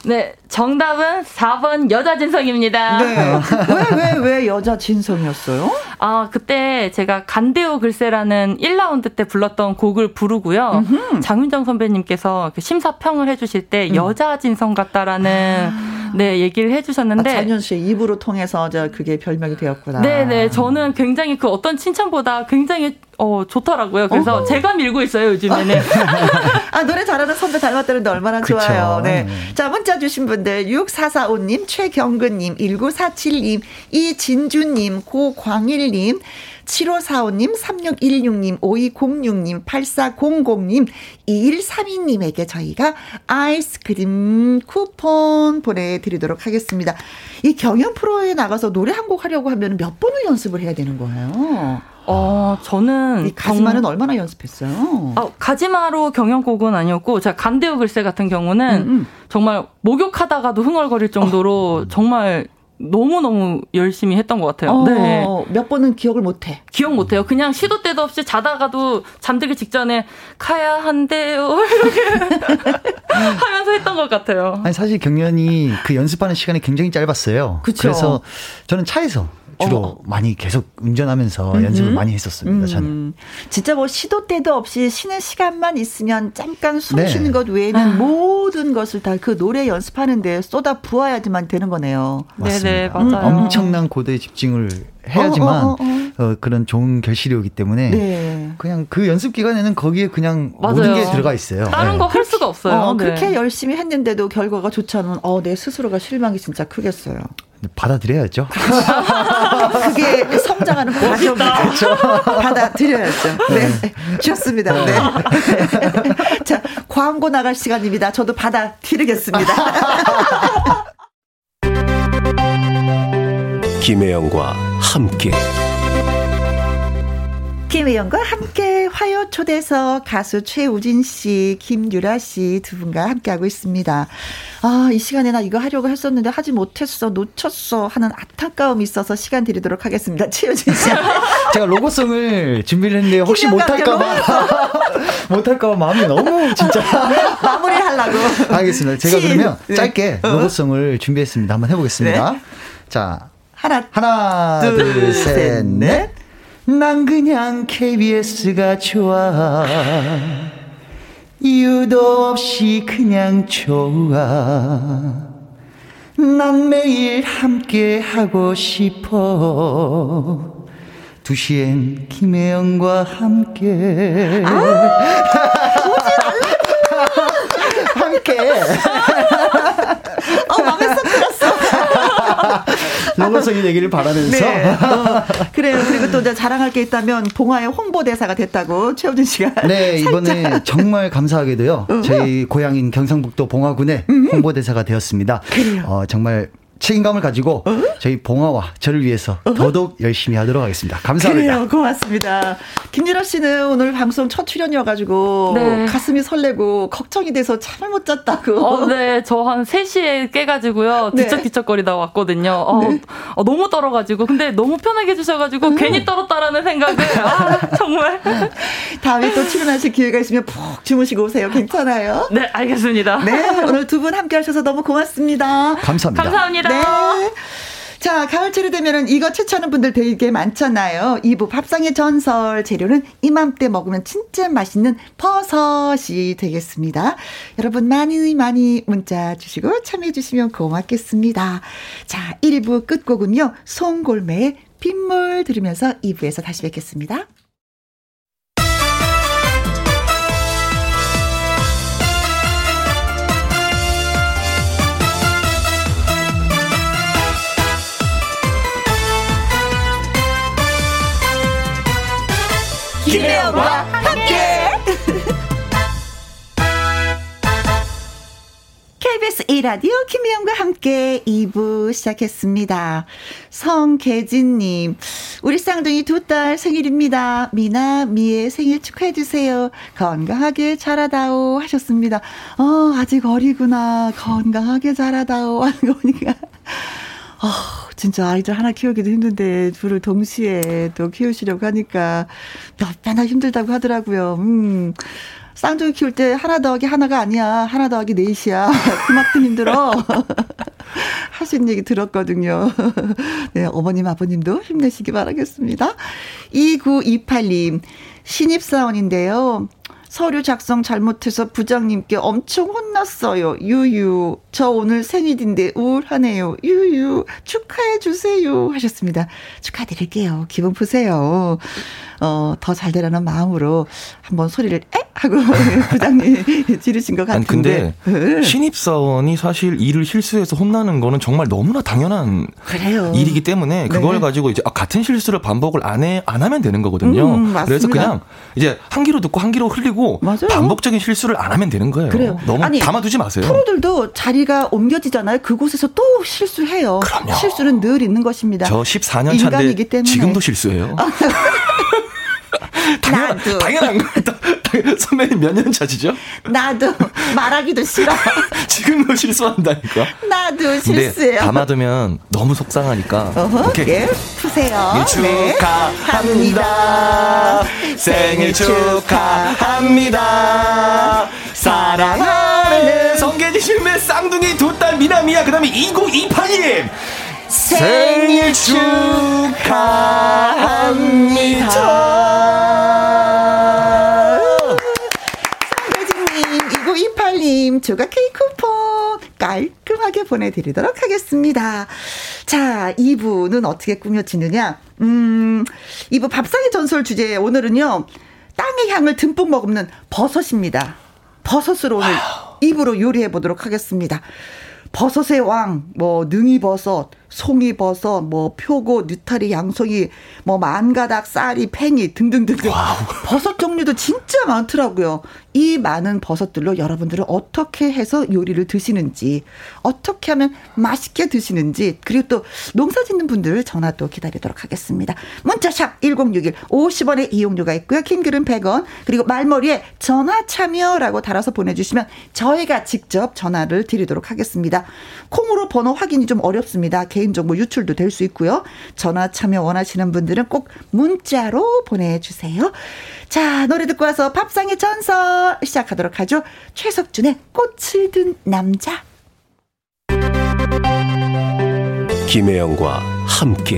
네, 정답은 4번 여자 진성입니다. 네. 왜, 왜, 왜 여자 진성이었어요? 아, 그때 제가 간대오 글쎄라는 1라운드 때 불렀던 곡을 부르고요. 음흠. 장윤정 선배님께서 심사평을 해주실 때 음. 여자 진성 같다라는 아. 네, 얘기를 해주셨는데. 아, 장윤 씨의 입으로 통해서 저 그게 별명이 되었구나. 네네. 네. 저는 굉장히 그 어떤 칭찬보다 굉장히 어, 좋더라고요. 그래서 어허. 제가 밀고 있어요, 요즘에는. 아, 노래 잘하는 선배 닮았다는데 얼마나 그쵸. 좋아요. 네. 네. 자, 문자 주신 분들, 6445님, 최경근님, 1947님, 이진주님, 고광일님, 7545님, 3616님, 5206님, 8400님, 2132님에게 저희가 아이스크림 쿠폰 보내드리도록 하겠습니다. 이 경연 프로에 나가서 노래 한 곡 하려고 하면 몇 번을 연습을 해야 되는 거예요? 어, 저는 이 가지마는 경... 얼마나 연습했어요? 어, 가지마로 경연곡은 아니었고 제가 간대우 글쎄 같은 경우는 음, 음. 정말 목욕하다가도 흥얼거릴 정도로 어. 정말 너무너무 열심히 했던 것 같아요. 어, 네. 몇 번은 기억을 못 해. 기억 못 해요. 그냥 시도 때도 없이 자다가도 잠들기 직전에 가야 한대요. 이렇게 하면서 했던 것 같아요. 아니, 사실 경연이 그 연습하는 시간이 굉장히 짧았어요. 그쵸? 그래서 저는 차에서 주로 어. 많이 계속 운전하면서 음흠. 연습을 많이 했었습니다. 음. 저는 진짜 뭐 시도 때도 없이 쉬는 시간만 있으면 잠깐 숨 네. 쉬는 것 외에는 아. 모든 것을 다 그 노래 연습하는데 쏟아 부어야지만 되는 거네요. 맞습니다. 네네 맞아요. 엄청난 고도의 집중을 해야지만 어, 어, 어, 어. 그런 좋은 결실이 오기 때문에 네. 그냥 그 연습 기간에는 거기에 그냥 맞아요. 모든 게 들어가 있어요. 다른 네. 거할 수가 없어요. 어, 네. 그렇게 열심히 했는데도 결과가 좋지 않으면 어, 내 스스로가 실망이 진짜 크겠어요. 받아들여야죠. 그게 성장하는 과정이죠. 그렇죠. 받아들여야죠. 네. 네. 좋습니다. 네. 자, 광고 나갈 시간입니다. 저도 받아들이겠습니다. 김혜영과 함께. 김혜영과 함께 화요 초대석 가수 최우진 씨, 김유라 씨 두 분과 함께하고 있습니다. 아, 이 시간에 나 이거 하려고 했었는데 하지 못했어, 놓쳤어 하는 안타까움이 있어서 시간 드리도록 하겠습니다. 최우진 씨. 제가 로고송을 준비를 했는데 혹시 못할까봐. 못할까봐 마음이 너무 진짜. 마무리 하려고. 알겠습니다. 제가 그러면 네. 짧게 어? 로고송을 준비했습니다. 한번 해보겠습니다. 네. 자. 하나, 하나, 둘, 둘 셋, 넷. 난 그냥 KBS가 좋아. 이유도 없이 그냥 좋아. 난 매일 함께 하고 싶어. 2시엔 김혜영과 함께. 아, 함께 어 마음에 쏙 들었어 영어적인 얘기를 바라면서. 네. 어, 그래요. 그리고 또 자랑할 게 있다면 봉화의 홍보대사가 됐다고 최우진 씨가. 네, 이번에 정말 감사하게도요. 저희 고향인 경상북도 봉화군의 홍보대사가 되었습니다. 그래요. 어, 정말 책임감을 가지고 어? 저희 봉화와 저를 위해서 어? 더더욱 열심히 하도록 하겠습니다. 감사합니다. 그래요, 고맙습니다. 김진아 씨는 오늘 방송 첫 출연이어가지고 네. 가슴이 설레고 걱정이 돼서 잠을 못 잤다고. 어, 네, 저 한 3시에 깨가지고요. 네. 뒤척뒤척거리다 왔거든요. 어, 네. 어, 너무 떨어가지고. 근데 너무 편하게 해주셔가지고 음. 괜히 떨었다라는 생각을. 아, 정말. 다음에 또 출연하실 기회가 있으면 푹 주무시고 오세요. 괜찮아요? 네, 알겠습니다. 네, 오늘 두 분 함께 하셔서 너무 고맙습니다. 감사합니다. 감사합니다. 네. 자, 가을철이 되면은 이거 채취하는 분들 되게 많잖아요. 2부 밥상의 전설 재료는 이맘때 먹으면 진짜 맛있는 버섯이 되겠습니다. 여러분 많이 많이 문자 주시고 참여해 주시면 고맙겠습니다. 자, 1부 끝곡은요. 송골매의 빗물 들으면서 2부에서 다시 뵙겠습니다. 김혜영과 함께. KBS 1라디오 김혜영과 함께 2부 시작했습니다. 성계진님, 우리 쌍둥이 두 딸 생일입니다. 미나, 미의 생일 축하해주세요. 건강하게 자라다오 하셨습니다. 어, 아직 어리구나. 건강하게 자라다오 하는 거니까. 어, 진짜 아이들 하나 키우기도 힘든데 둘을 동시에 또 키우시려고 하니까 몇 배나 힘들다고 하더라고요. 음. 쌍둥이 키울 때 하나 더하기 하나가 아니야. 하나 더하기 넷이야. 그만큼 힘들어. 하신 얘기 들었거든요. 네, 어머님, 아버님도 힘내시기 바라겠습니다. 2928님, 신입사원인데요. 서류 작성 잘못해서 부장님께 엄청 혼났어요. 유유. 저 오늘 생일인데 우울하네요. 유유. 축하해 주세요. 하셨습니다. 축하드릴게요. 기분 푸세요. 어, 더 잘 되라는 마음으로 한번 소리를 에 하고 부장님 지르신 것 같은데. 아니, 근데 신입사원이 사실 일을 실수해서 혼나는 거는 정말 너무나 당연한 그래요. 일이기 때문에 그걸 네. 가지고 이제 아, 같은 실수를 반복을 안 해, 안 하면 되는 거거든요. 음, 그래서 그냥 이제 한 귀로 듣고 한 귀로 흘리고 맞아요. 반복적인 실수를 안 하면 되는 거예요. 그래요. 너무 아니, 담아두지 마세요. 프로들도 자리가 옮겨지잖아요. 그곳에서 또 실수해요. 그럼요. 실수는 늘 있는 것입니다. 저 14년 차인데 지금도 실수해요. 당연, 나도. 당연한 거예요. 선배님 몇 년 차시죠? 나도 말하기도 싫어. 지금도 실수한다니까. 나도 실수해요. 담아두면 너무 속상하니까. 어허, 오케이. 예, 푸세요. 네. 축하합니다. 네. 생일 축하합니다. 사랑하는 성계지 실매 쌍둥이 두 딸 미나미야 그 다음에 2928님 생일 축하합니다. 상대진님, 2928님, 조각 케이크 쿠폰 깔끔하게 보내드리도록 하겠습니다. 자, 2부는 어떻게 꾸며지느냐? 음, 2부 밥상의 전설 주제 오늘은요, 땅의 향을 듬뿍 머금는 버섯입니다. 버섯으로 오늘 2부로 요리해 보도록 하겠습니다. 버섯의 왕, 뭐, 능이버섯, 송이버섯, 뭐 표고, 느타리, 양송이, 뭐 만가닥, 싸리, 팽이 등등등등. Wow. 버섯 종류도 진짜 많더라고요. 이 많은 버섯들로 여러분들은 어떻게 해서 요리를 드시는지, 어떻게 하면 맛있게 드시는지, 그리고 또 농사 짓는 분들 전화 또 기다리도록 하겠습니다. 문자 샵 1061 50원의 이용료가 있고요. 긴 글은 100원. 그리고 말머리에 전화 참여라고 달아서 보내주시면 저희가 직접 전화를 드리도록 하겠습니다. 콩으로 번호 확인이 좀 어렵습니다. 개인정보 유출도 될 수 있고요. 전화 참여 원하시는 분들은 꼭 문자로 보내주세요. 자, 노래 듣고 와서 밥상의 전설 시작하도록 하죠. 최석준의 꽃을 든 남자. 김혜영과 함께.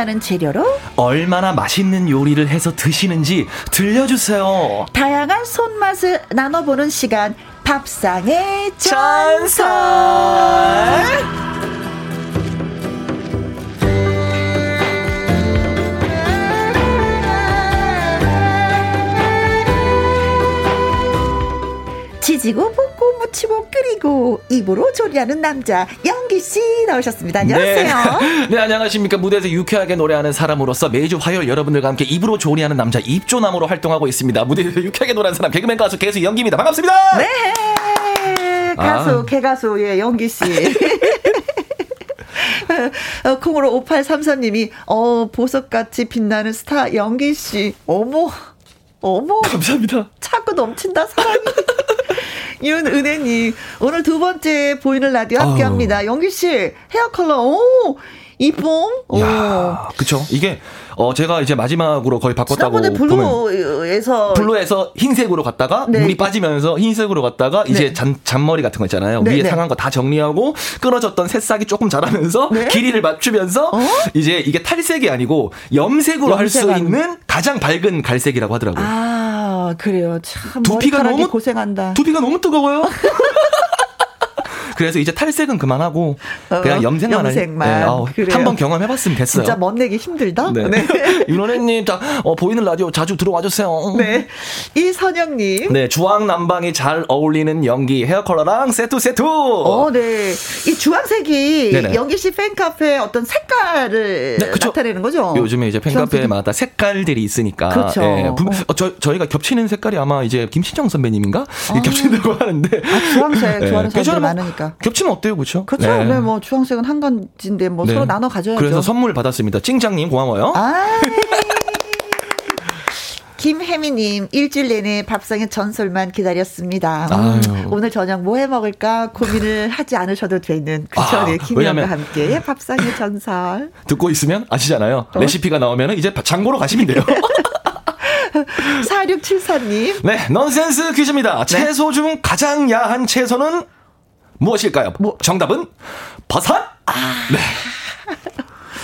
생각나는 재료로 얼마나 맛있는 요리를 해서 드시는지 들려주세요. 다양한 손맛을 나눠보는 시간 밥상의 전설. 지지고 볶고 무치고 끓이고 입으로 조리하는 남자 영기 씨 나오셨습니다. 안녕하세요. 네. 네, 안녕하십니까. 무대에서 유쾌하게 노래하는 사람으로서 매주 화요일 여러분들과 함께 입으로 조리하는 남자 입조남으로 활동하고 있습니다. 무대에서 유쾌하게 노래하는 사람 개그맨 가수 개수 영기입니다. 반갑습니다. 네. 가수 아. 개가수 예 영기 씨. 어, 콩으로 5833님이, 어, 보석같이 빛나는 스타 영기 씨. 어머, 어머. 감사합니다. 차고 넘친다, 사랑이. 윤은혜님, 오늘 두 번째 보이는 라디오 함께 합니다. 영기 씨, 헤어 컬러, 오! 이뽕? 야, 그쵸. 이게, 어, 제가 이제 마지막으로 거의 바꿨다고. 지난번에 블루에서. 블루에서 흰색으로 갔다가, 네. 물이 빠지면서 흰색으로 갔다가, 이제 네. 잔, 잔머리 같은 거 있잖아요. 네, 위에 네. 상한 거 다 정리하고, 끊어졌던 새싹이 조금 자라면서, 네. 길이를 맞추면서, 어? 이제 이게 탈색이 아니고, 염색으로 할 수 있는 가장 밝은 갈색이라고 하더라고요. 아, 그래요. 참. 두피가 너무, 고생한다. 두피가 너무 뜨거워요. 그래서 이제 탈색은 그만하고 그냥 어, 염색만 염색만 네, 어, 한번 경험해봤으면 됐어요. 진짜 멋내기 힘들다. 네. 네. 윤원혜님, 자 어, 보이는 라디오 자주 들어와 주세요. 네. 이선영님. 네, 주황 남방이 잘 어울리는 연기 헤어 컬러랑 세트 세트. 어, 네. 이 주황색이 네네. 연기 씨 팬카페 어떤 색깔을 네, 나타내는 거죠. 요즘에 이제 팬카페마다 색깔들이 있으니까. 그렇죠. 네, 부, 어, 저, 저희가 겹치는 색깔이 아마 이제 김신정 선배님인가 아. 겹친다고 하는데. 아, 주황색 좋아하는 사람들이 많으니까. 겹치면 어때요, 그렇죠? 그렇죠. 네. 네. 뭐 주황색은 한 가지인데 뭐 네. 서로 나눠 가져야죠. 그래서 선물 받았습니다. 찡장님 고마워요. 아. 김혜미님 일주일 내내 밥상의 전설만 기다렸습니다. 음, 오늘 저녁 뭐 해 먹을까 고민을 하지 않으셔도 되는 그쵸? 아, 네, 김혜영과 함께 밥상의 전설 듣고 있으면 아시잖아요. 어? 레시피가 나오면 이제 장보러 가시면 돼요. 4674님. 네, 넌센스 퀴즈입니다. 네. 채소 중 가장 야한 채소는 무엇일까요? 뭐. 정답은 버섯. 아. 네.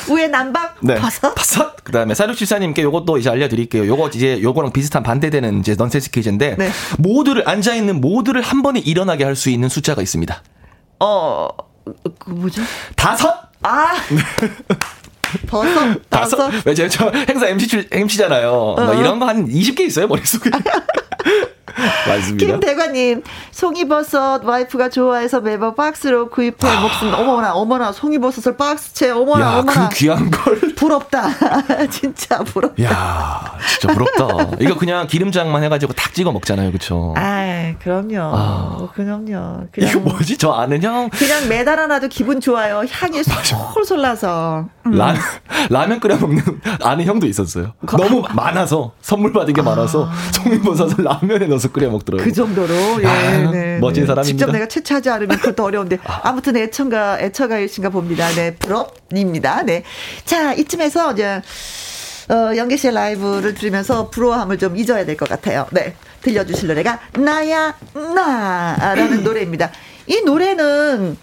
우에 남박 네. 버섯. 버섯. 그다음에 사육칠사님께 요것도 이제 알려드릴게요. 요거 이제 요거랑 비슷한 반대되는 이제 넌센스 퀴즈인데 네. 모두를 앉아 있는 모두를 한 번에 일어나게 할 수 있는 숫자가 있습니다. 어, 그 뭐죠? 다섯. 아. 버섯. 다섯. 왜 제가 저 행사 MC MC잖아요. 어. 이런 거 한 20개 있어요 머릿속에. 맞습니다. 김대관님, 송이버섯 와이프가 좋아해서 매번 박스로 구입해 아. 먹습니다. 어머나, 어머나, 송이버섯을 박스채, 어머나, 야, 어머나. 그 귀한 걸. 부럽다. 진짜 부럽다. 야 진짜 부럽다. 이거 그냥 기름장만 해가지고 탁 찍어 먹잖아요, 그쵸? 아 그럼요. 아. 그럼요. 그냥 이거 뭐지? 저 아는 형? 그냥 매달아놔도 기분 좋아요. 향이 솔솔 나서. 음. 라, 라면 끓여 먹는 아는 형도 있었어요. 그, 너무 아, 많아서, 선물 받은 게 많아서, 송이버섯을 라면에 넣어서 끓여 먹더라고요. 그 정도로, 예, 아, 네, 멋진 네. 사람입니다. 직접 내가 채취하지 않으면 그것도 어려운데, 아. 아무튼 애청가, 애처가이신가 봅니다. 네, 부럽입니다. 네. 자, 이쯤에서 이제, 어, 연계 씨의 라이브를 들으면서 부러워함을 좀 잊어야 될 것 같아요. 네. 들려주실 노래가 나야 나라는 노래입니다. 이 노래는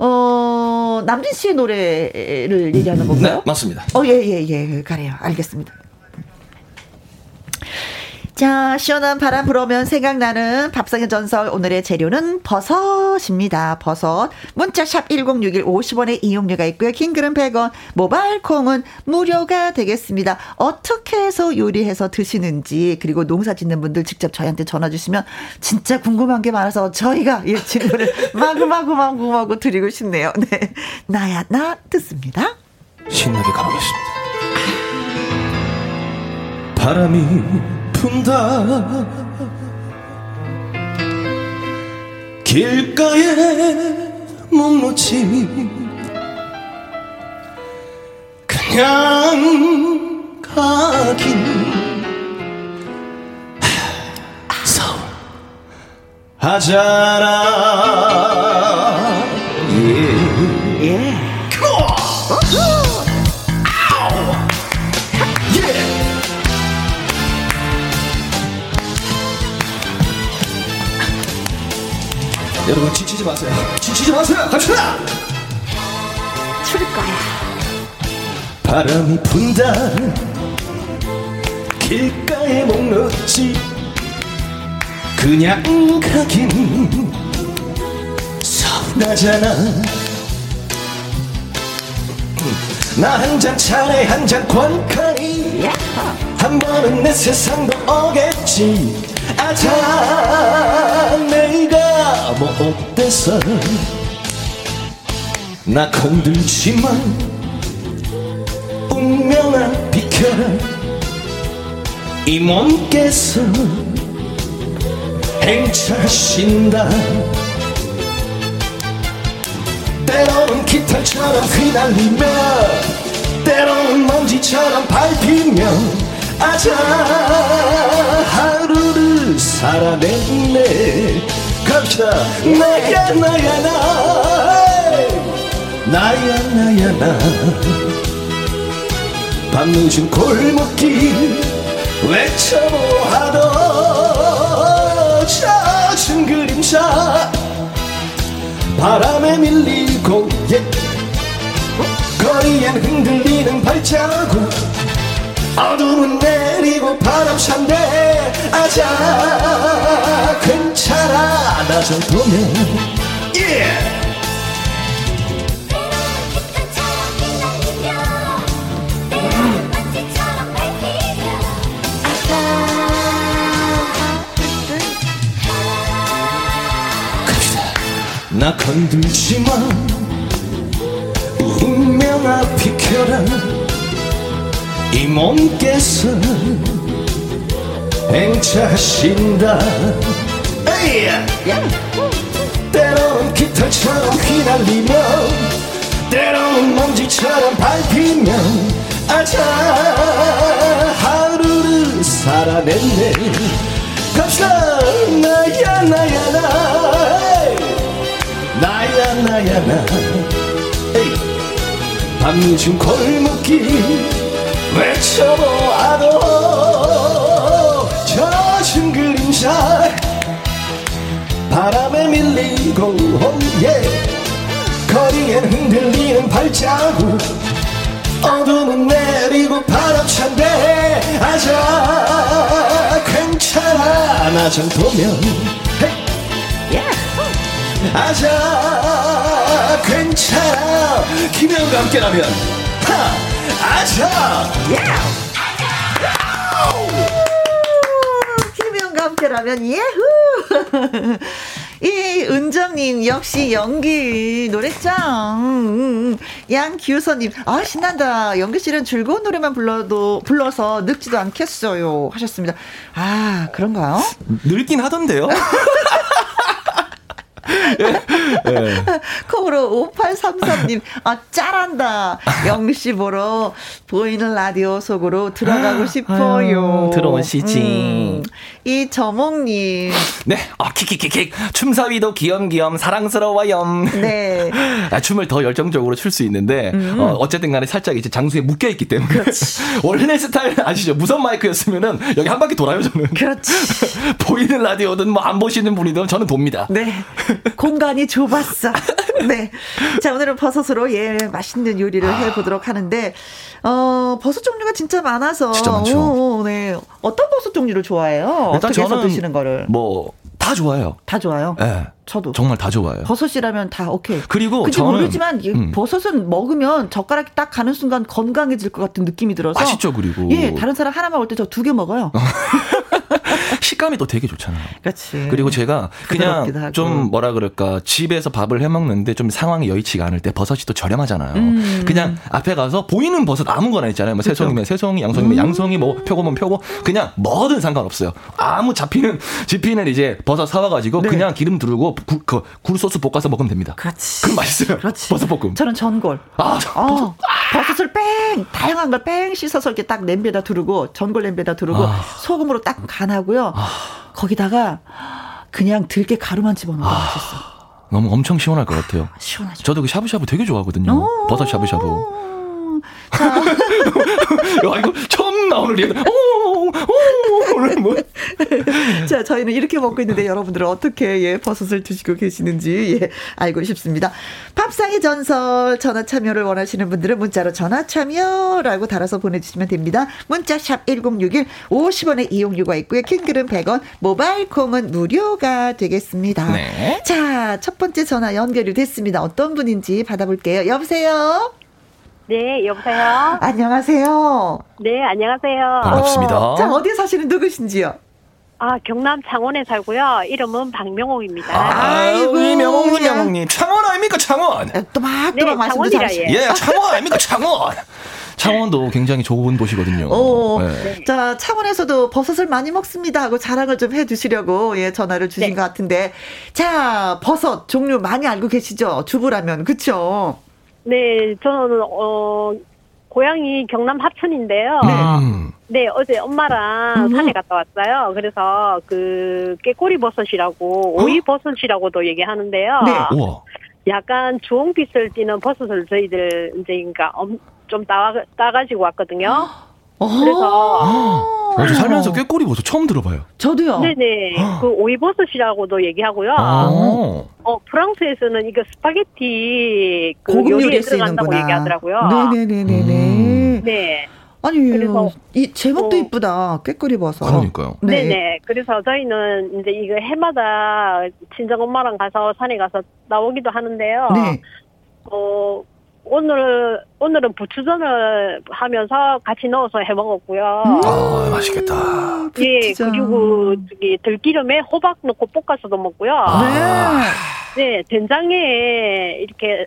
어 남진 씨의 노래를 얘기하는 건가요? 네, 맞습니다. 어, 예, 예, 예. 가래요. 알겠습니다. 자, 시원한 바람 불어오면 생각나는 밥상의 전설. 오늘의 재료는 버섯입니다. 버섯. 문자샵 1061 50원의 이용료가 있고요. 킹글은 100원, 모바일 콩은 무료가 되겠습니다. 어떻게 해서 요리해서 드시는지, 그리고 농사 짓는 분들 직접 저희한테 전화 주시면 진짜 궁금한 게 많아서 저희가 이 질문을 마구마구 마구마구 드리고 싶네요. 네. 나야, 나 듣습니다. 신나게 가보겠습니다. 바람이 아픈다. 길가에 목 놓지. 그냥 가긴. 하잖아. 예. 예. 여러분 지치지 마세요. 지치지 마세요. 갑시다. 출 거야. 바람이 분다. 길가에 목놓지 그냥 가긴 서운하잖아. 나 한 잔 차례 한 잔 관카이 한 번은 내 세상도 오겠지 아자 내가 뭐 어때서 나 건들지만 운명아 비켜라. 이 몸께서 행차하신다. 때로는 깃털처럼 휘날리며 때로는 먼지처럼 밟히며 아자 하루를 살아냈네 갑시다. 나야 나야 나 나야 나야 나. 밤늦은 골목길 외쳐보아도 젖은 그림자. 바람에 밀리고 예. 거리엔 흔들리는 발자국 어둠은 내리고 바람찬데 아자 괜찮아. 나 정도면. 나 건들지 마. 운명아 비켜라 이 몸께서 행차하신다. 때로는 깃털처럼 휘날리며 때로는 먼지처럼 밟히며 아자 하루를 살아냈네. 갑시다. 나야 나야 나. 나야 나야 나. 밤늦은 골목길 외쳐보아도 젖은 그림자 바람에 밀리고 예 거리엔 흔들리는 발자국 어둠은 내리고 바람찬데 아자 괜찮아 나 정도면 아자 괜찮아. 김혜영과 함께라면 하 아차! 김혜영과 함께라면 예후. 이 은정님 역시 연기 노래짱. 양기우서님 아 신난다. 연기 씨는 즐거운 노래만 불러도 불러서 늙지도 않겠어요 하셨습니다. 아 그런가요? 늙긴 하던데요. 네. 콩으로 5833님, 아, 짤한다. 영씨 보러 보이는 라디오 속으로 들어가고 싶어요. 들어오시지. 음. 이 저몽님. 네, 아, 킥킥킥킥. 춤사위도 귀염귀염 사랑스러워요. 네. 아, 춤을 더 열정적으로 출 수 있는데, 음. 어, 어쨌든 간에 살짝 이제 장수에 묶여있기 때문에. 원래 스타일 아시죠? 무선 마이크였으면은 여기 한 바퀴 돌아요, 저는. 그렇지. 보이는 라디오든 뭐 안 보시는 분이든 저는 돕니다. 네. 공간이 좁았어. 네. 자, 오늘은 버섯으로 예, 맛있는 요리를 아. 해보도록 하는데, 어, 버섯 종류가 진짜 많아서. 진짜 많죠. 오, 네. 어떤 버섯 종류를 좋아해요? 일단 어떻게 해서 드시는 거를? 뭐, 다 좋아요. 다 좋아요? 네. 저도. 정말 다 좋아요. 버섯이라면 다 오케이. 그리고 저는 모르지만 음. 버섯은 먹으면 젓가락이 딱 가는 순간 건강해질 것 같은 느낌이 들어서. 맛있죠, 그리고. 예, 다른 사람 하나 먹을 때 저 두 개 먹어요. 식감이 또 되게 좋잖아요. 그렇지. 그리고 제가 그냥 좀 뭐라 그럴까 집에서 밥을 해 먹는데 좀 상황이 여의치가 않을 때 버섯이 또 저렴하잖아요. 음. 그냥 앞에 가서 보이는 버섯 아무거나 있잖아요. 뭐 새송이면 새송이, 양송이면 음. 양송이, 뭐 표고면 표고 그냥 뭐든 상관없어요. 아무 잡히는 집히는 이제 버섯 사와가지고 네. 그냥 기름 두르고 구, 그, 굴 소스 볶아서 먹으면 됩니다. 그렇지. 그럼 맛있어요. 그렇지. 버섯 볶음. 저는 전골. 아, 저, 어, 버섯. 을 뺑 다양한 걸 뺑 씻어서 이렇게 딱 냄비에다 두르고 전골 냄비에다 두르고 아. 소금으로 딱 간하고요. 아. 거기다가 그냥 들깨 가루만 집어넣으면 아. 맛있어. 너무 엄청 시원할 것 같아요. 시원하죠. 저도 그 샤브샤브 되게 좋아하거든요. 어. 버섯 샤브샤브. 자. 야, 이거 처음 나오는 리액 오, 오, 뭐. 자, 저희는 이렇게 먹고 있는데 여러분들은 어떻게 예, 버섯을 드시고 계시는지 예, 알고 싶습니다. 밥상의 전설 전화 참여를 원하시는 분들은 문자로 전화 참여라고 달아서 보내주시면 됩니다. 문자 샵 1061, 50원의 이용료가 있고요. 긴 글은 100원, 모바일 콩은 무료가 되겠습니다. 네. 자, 첫 번째 전화 연결이 됐습니다. 어떤 분인지 받아볼게요. 여보세요? 네, 여보세요? 안녕하세요. 네, 안녕하세요. 반갑습니다. 어, 자, 어디에 사시는 누구신지요? 아, 경남 창원에 살고요. 이름은 박명옥입니다. 아, 이고 명옥님, 명옥님. 창원 아닙니까, 창원? 또막, 또막 네, 말씀도 잘하시네. 예, 창원 아닙니까, 창원? 창원도 굉장히 좋은 도시거든요. 오, 네. 자, 창원에서도 버섯을 많이 먹습니다 하고 자랑을 좀 해주시려고 예, 전화를 주신 네. 것 같은데. 자, 버섯 종류 많이 알고 계시죠? 주부라면, 그쵸? 네, 저는 어 고향이 경남 합천인데요. 네. 네, 어제 엄마랑 음. 산에 갔다 왔어요. 그래서 그 깨꼬리 버섯이라고 어? 오이 버섯이라고도 얘기하는데요. 네. 우와. 약간 주홍빛을 띠는 버섯을 저희들 이제 그러니까 좀 따, 따가지고 왔거든요. 그래서 어, 저 살면서 꾀꼬리 버섯 처음 들어봐요. 저도요. 네네. 그 오이버섯이라고도 얘기하고요. 아. 어 프랑스에서는 이거 스파게티 그 고급 요리에 들어간다고 얘기하더라고요. 네네네네. 음. 네. 아니 그래서 이 제목도 어, 이쁘다 꾀꼬리 버섯. 그러니까요. 네. 네네. 그래서 저희는 이제 이거 해마다 친정 엄마랑 가서 산에 가서 따오기도 하는데요. 네. 어 오늘 오늘은 부추전을 하면서 같이 넣어서 해 먹었고요. 음~ 아 맛있겠다. 예 그리고 저기 들기름에 호박 넣고 볶아서도 먹고요. 아~ 네. 네 된장에 이렇게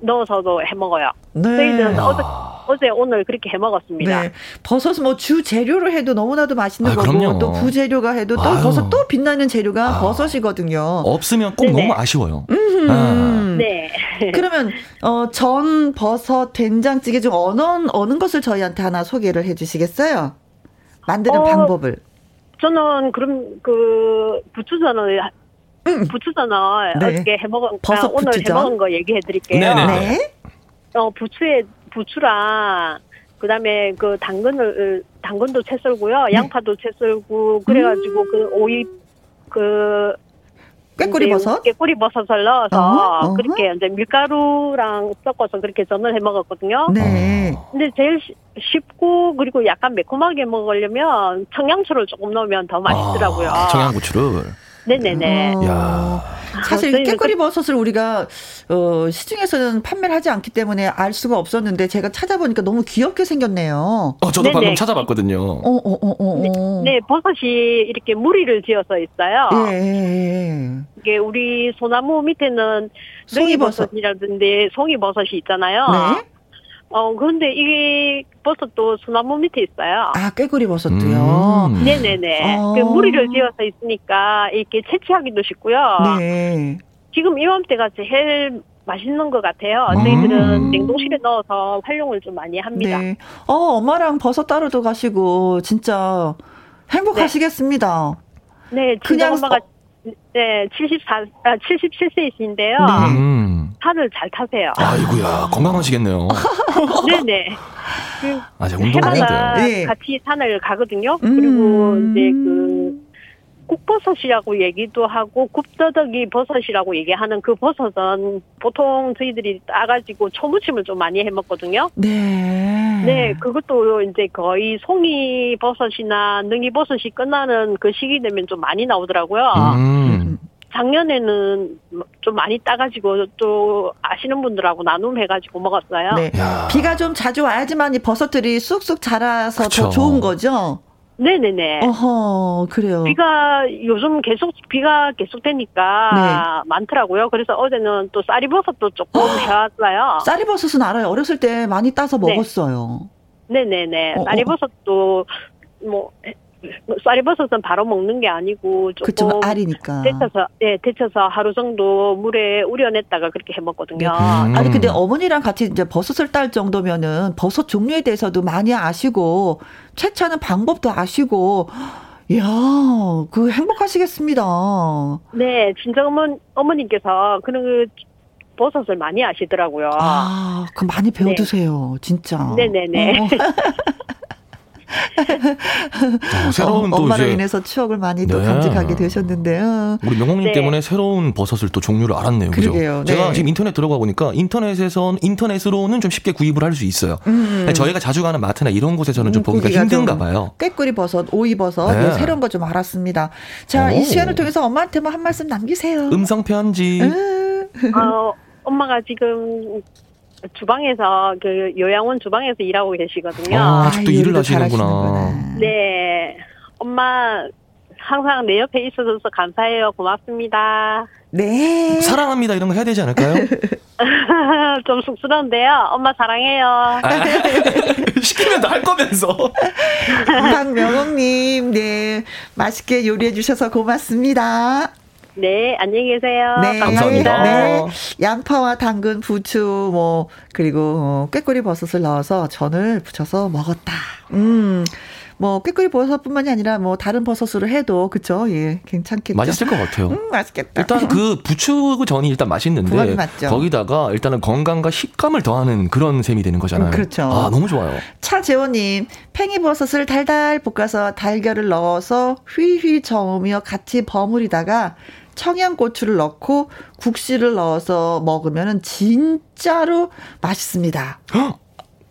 넣어서도 해 먹어요. 네. 저희는 어제 어제 오늘 그렇게 해 먹었습니다. 네. 버섯은 뭐주 재료로 해도 너무나도 맛있는 아, 거고 그럼요. 또 부재료가 해도 또 아유. 버섯 또 빛나는 재료가 아. 버섯이거든요. 없으면 꼭 네네. 너무 아쉬워요. 아. 네. 그러면 어, 전 버섯 된장찌개 중 어느 어느 것을 저희한테 하나 소개를 해주시겠어요? 만드는 어, 방법을. 저는 그럼 그 부추전을 음. 부추전을 네. 어떻게 해먹은 버섯 오늘 부추전? 해먹은 거 얘기해 드릴게요. 네네. 네. 어 부추에 부추랑 그다음에 그 당근을 당근도 채 썰고요. 네. 양파도 채 썰고 그래가지고 음. 그 오이 그 꾀꼬리 버섯? 꾀꼬리 버섯을 넣어서 어허, 어허. 그렇게 이제 밀가루랑 섞어서 그렇게 전을 해 먹었거든요. 네. 근데 제일 쉽고 그리고 약간 매콤하게 먹으려면 청양초를 조금 넣으면 더 맛있더라고요. 아, 청양고추를. 네네네. 어, 야. 사실 아, 깨꼬리 버섯을 우리가 어, 시중에서는 판매를 하지 않기 때문에 알 수가 없었는데 제가 찾아보니까 너무 귀엽게 생겼네요. 어, 저도 네네. 방금 찾아봤거든요. 어, 어, 어, 어, 네, 네, 버섯이 이렇게 무리를 지어서 있어요. 예, 예, 예. 이게 우리 소나무 밑에는 송이버섯이라든지 송이버섯이 있잖아요. 네. 어, 그런데 이게 버섯도 소나무 밑에 있어요. 아, 꾀꼬리 버섯도요? 음. 네네네. 어. 그 무리를 지어서 있으니까 이렇게 채취하기도 쉽고요. 네. 지금 이맘때가 제일 맛있는 것 같아요. 음. 저희들은 냉동실에 넣어서 활용을 좀 많이 합니다. 네. 어, 엄마랑 버섯 따로도 가시고, 진짜 행복하시겠습니다. 네, 네 그냥 엄마가 네, 74, 아, 77세이신데요. 네. 음. 산을 잘 타세요. 아이고야, 건강하시겠네요. 네네. 그 아, 제가 운동을 해야 돼요. 네. 같이 산을 가거든요. 음. 그리고 이제 그, 국버섯이라고 얘기도 하고 굽더덕이 버섯이라고 얘기하는 그 버섯은 보통 저희들이 따가지고 초무침을 좀 많이 해 먹거든요. 네. 네, 그것도 이제 거의 송이 버섯이나 능이 버섯이 끝나는 그 시기 되면 좀 많이 나오더라고요. 음. 작년에는 좀 많이 따가지고 또 아시는 분들하고 나눔해가지고 먹었어요. 네. 비가 좀 자주 와야지만 이 버섯들이 쑥쑥 자라서 그쵸. 더 좋은 거죠. 네네네. 어허, 그래요. 비가 요즘 계속 비가 계속 되니까 네. 많더라고요. 그래서 어제는 또 쌀이버섯도 조금 해왔어요. 쌀이버섯은 알아요. 어렸을 때 많이 따서 네. 먹었어요. 네. 네네네. 어, 어. 쌀이버섯도 뭐 쌀이버섯은 바로 먹는 게 아니고 조금 그쵸, 알이니까 데쳐서 예 네, 데쳐서 하루 정도 물에 우려냈다가 그렇게 해 먹거든요. 네. 음. 아니 근데 어머니랑 같이 이제 버섯을 딸 정도면은 버섯 종류에 대해서도 많이 아시고 채취하는 방법도 아시고 이야, 그 행복하시겠습니다. 네, 진짜 어머, 어머님께서 그런 그 버섯을 많이 아시더라고요. 아, 그 많이 배워두세요, 네. 진짜. 네네네. 어. 어, 새로운 어, 또 엄마로 인해서 추억을 많이 또 네. 간직하게 되셨는데요. 우리 명홍님 네. 때문에 새로운 버섯을 또 종류를 알았네요. 그죠? 그러게요. 네. 제가 지금 인터넷 들어가 보니까 인터넷에서 인터넷으로는 좀 쉽게 구입을 할 수 있어요. 음. 저희가 자주 가는 마트나 이런 곳에서는 좀 음, 보기가 힘든가 봐요. 꾀꼬리 버섯, 오이 버섯 네. 네, 새로운 거 좀 알았습니다. 자, 오. 이 시간을 통해서 엄마한테 뭐 한 말씀 남기세요. 음성 편지. 음. 어, 엄마가 지금 주방에서 그 요양원 주방에서 일하고 계시거든요. 아, 아직도 아, 일을 하시는구나. 네. 엄마 항상 내 옆에 있어줘서 감사해요. 고맙습니다. 네. 사랑합니다. 이런 거 해야 되지 않을까요? 좀 쑥스러운데요. 엄마 사랑해요. 아, 시키면 다할 거면서. 박명옥님, 네. 맛있게 요리해 주셔서 고맙습니다. 네, 안녕히 계세요. 네, 감사합니다. 네, 양파와 당근, 부추, 뭐 그리고 어, 꾀꼬리 버섯을 넣어서 전을 부쳐서 먹었다. 음. 뭐 꾀꼬리 버섯뿐만이 아니라 뭐 다른 버섯으로 해도 그쵸 예 괜찮겠죠 맛있을 것 같아요 음, 맛있겠다 일단 그 부추 전이 일단 맛있는데 거기다가 일단은 건강과 식감을 더하는 그런 셈이 되는 거잖아요 음, 그렇죠 아 너무 좋아요 차재원님 팽이버섯을 달달 볶아서 달걀을 넣어서 휘휘 저으며 같이 버무리다가 청양고추를 넣고 국시를 넣어서 먹으면 진짜로 맛있습니다.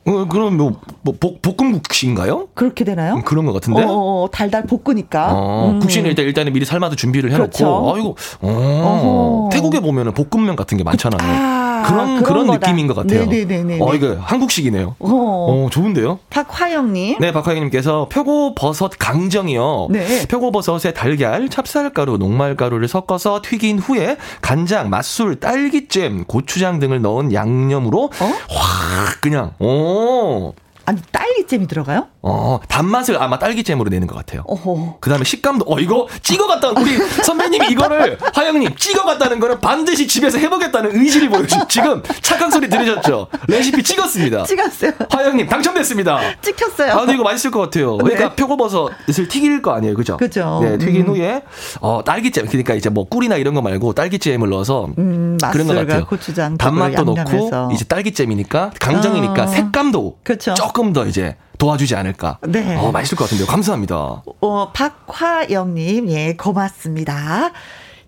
어, 그럼 뭐, 뭐 볶음 국시인가요? 그렇게 되나요? 음, 그런 것 같은데. 어, 어, 어 달달 볶으니까. 어, 음. 국시는 일단 일단은 미리 삶아도 준비를 해놓고. 그렇죠. 아이고, 어, 태국에 보면은 볶음면 같은 게 많잖아요. 아. 그런 그런, 그런 느낌인 것 같아요. 네네네. 어 이거 한국식이네요. 어, 어 좋은데요. 박화영님. 네, 박화영님께서 표고버섯 강정이요. 네. 표고버섯에 달걀, 찹쌀가루, 녹말가루를 섞어서 튀긴 후에 간장, 맛술, 딸기잼, 고추장 등을 넣은 양념으로 어? 확 그냥 오 아니 딸기잼이 들어가요? 어 단맛을 아마 딸기잼으로 내는 것 같아요. 어허. 그다음에 식감도 어 이거 찍어갔다 우리 선배님이 이거를 하영님 찍어갔다는 거는 반드시 집에서 해보겠다는 의지를 보여주. 지금 착한 소리 들으셨죠? 레시피 찍었습니다. 찍었어요. 하영님 당첨됐습니다. 찍혔어요. 아 근데 이거 맛있을 것 같아요. 그러니까 네. 표고버섯을 튀길 거 아니에요, 그죠? 그죠. 네 튀긴 음. 후에 어 딸기잼 그러니까 이제 뭐 꿀이나 이런 거 말고 딸기잼을 넣어서 음, 그런 것 같아요. 고추장 단맛도 넣고 이제 딸기잼이니까 강정이니까 어. 색감도 그쵸. 조금 더 이제 도와주지 않을까. 네. 어, 맛있을 것 같은데요. 감사합니다. 어, 박화영님, 예, 고맙습니다.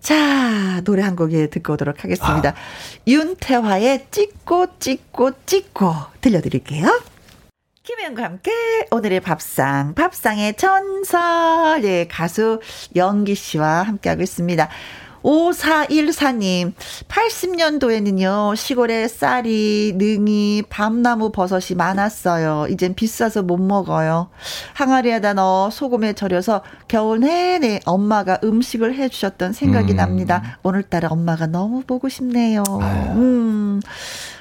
자, 노래 한 곡에 듣고 오도록 하겠습니다. 아. 윤태화의 찍고, 찍고, 찍고 들려드릴게요. 김혜영과 함께 오늘의 밥상, 밥상의 전설, 예, 가수 영기 씨와 함께하고 있습니다. 5414님, 80년도에는요, 시골에 쌀이, 능이, 밤나무 버섯이 많았어요. 이젠 비싸서 못 먹어요. 항아리에다 넣어 소금에 절여서 겨울 내내 엄마가 음식을 해주셨던 생각이 음. 납니다. 오늘따라 엄마가 너무 보고 싶네요. 아유. 음,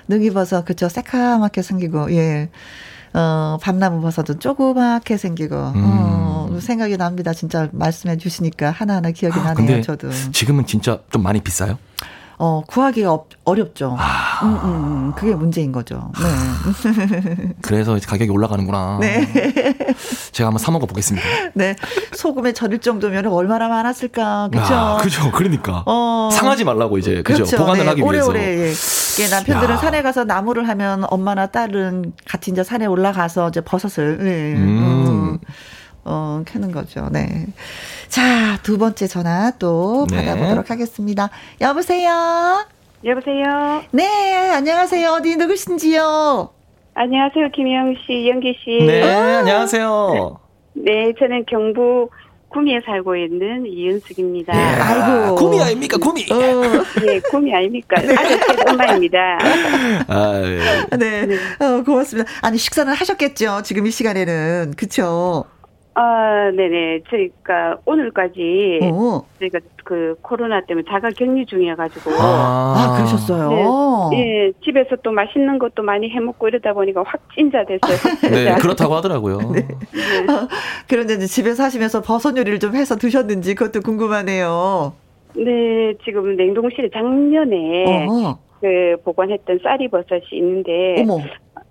능이버섯, 그쵸. 새카맣게 생기고, 예. 어, 밤나무 버섯은 조그맣게 생기고, 음. 어, 생각이 납니다. 진짜 말씀해 주시니까 하나하나 기억이 아, 나네요, 저도. 지금은 진짜 좀 많이 비싸요? 어, 구하기가 어, 어렵죠. 아. 음, 음, 음, 그게 문제인 거죠. 네. 그래서 가격이 올라가는구나. 네. 제가 한번 사 먹어 보겠습니다. 네. 소금에 절일 정도면 얼마나 많았을까. 그죠? 아, 그죠. 그러니까. 어. 상하지 말라고 이제. 그죠. 그렇죠. 보관을 네. 하기 위해서. 오래오래. 예. 남편들은 야. 산에 가서 나무를 하면 엄마나 딸은 같이 이제 산에 올라가서 이제 버섯을, 네. 음. 음. 어, 캐는 거죠. 네. 자, 두 번째 전화 또 네. 받아보도록 하겠습니다. 여보세요? 여보세요? 네, 안녕하세요. 어디 누구신지요? 안녕하세요. 김영 씨, 연기 씨. 네, 아~ 안녕하세요. 네, 저는 경북 구미에 살고 있는 이윤숙입니다. 네. 아이고. 구미 아닙니까? 구미. 어. 네, 구미 아닙니까? 네. 아들 엄마입니다. 아, 네. 네. 네. 어, 고맙습니다. 아니, 식사는 하셨겠죠? 지금 이 시간에는. 그쵸? 아, 네네. 저희가 오늘까지 오. 저희가 그 코로나 때문에 자가 격리 중이어가지고. 아, 아 그러셨어요? 네, 네, 집에서 또 맛있는 것도 많이 해 먹고 이러다 보니까 확진자 됐어요. 네, 그렇다고 하더라고요. 네. 네. 어, 그런데 이제 집에서 하시면서 버섯 요리를 좀 해서 드셨는지 그것도 궁금하네요. 네, 지금 냉동실에 작년에 어허. 그 보관했던 쌀이 버섯이 있는데. 어머.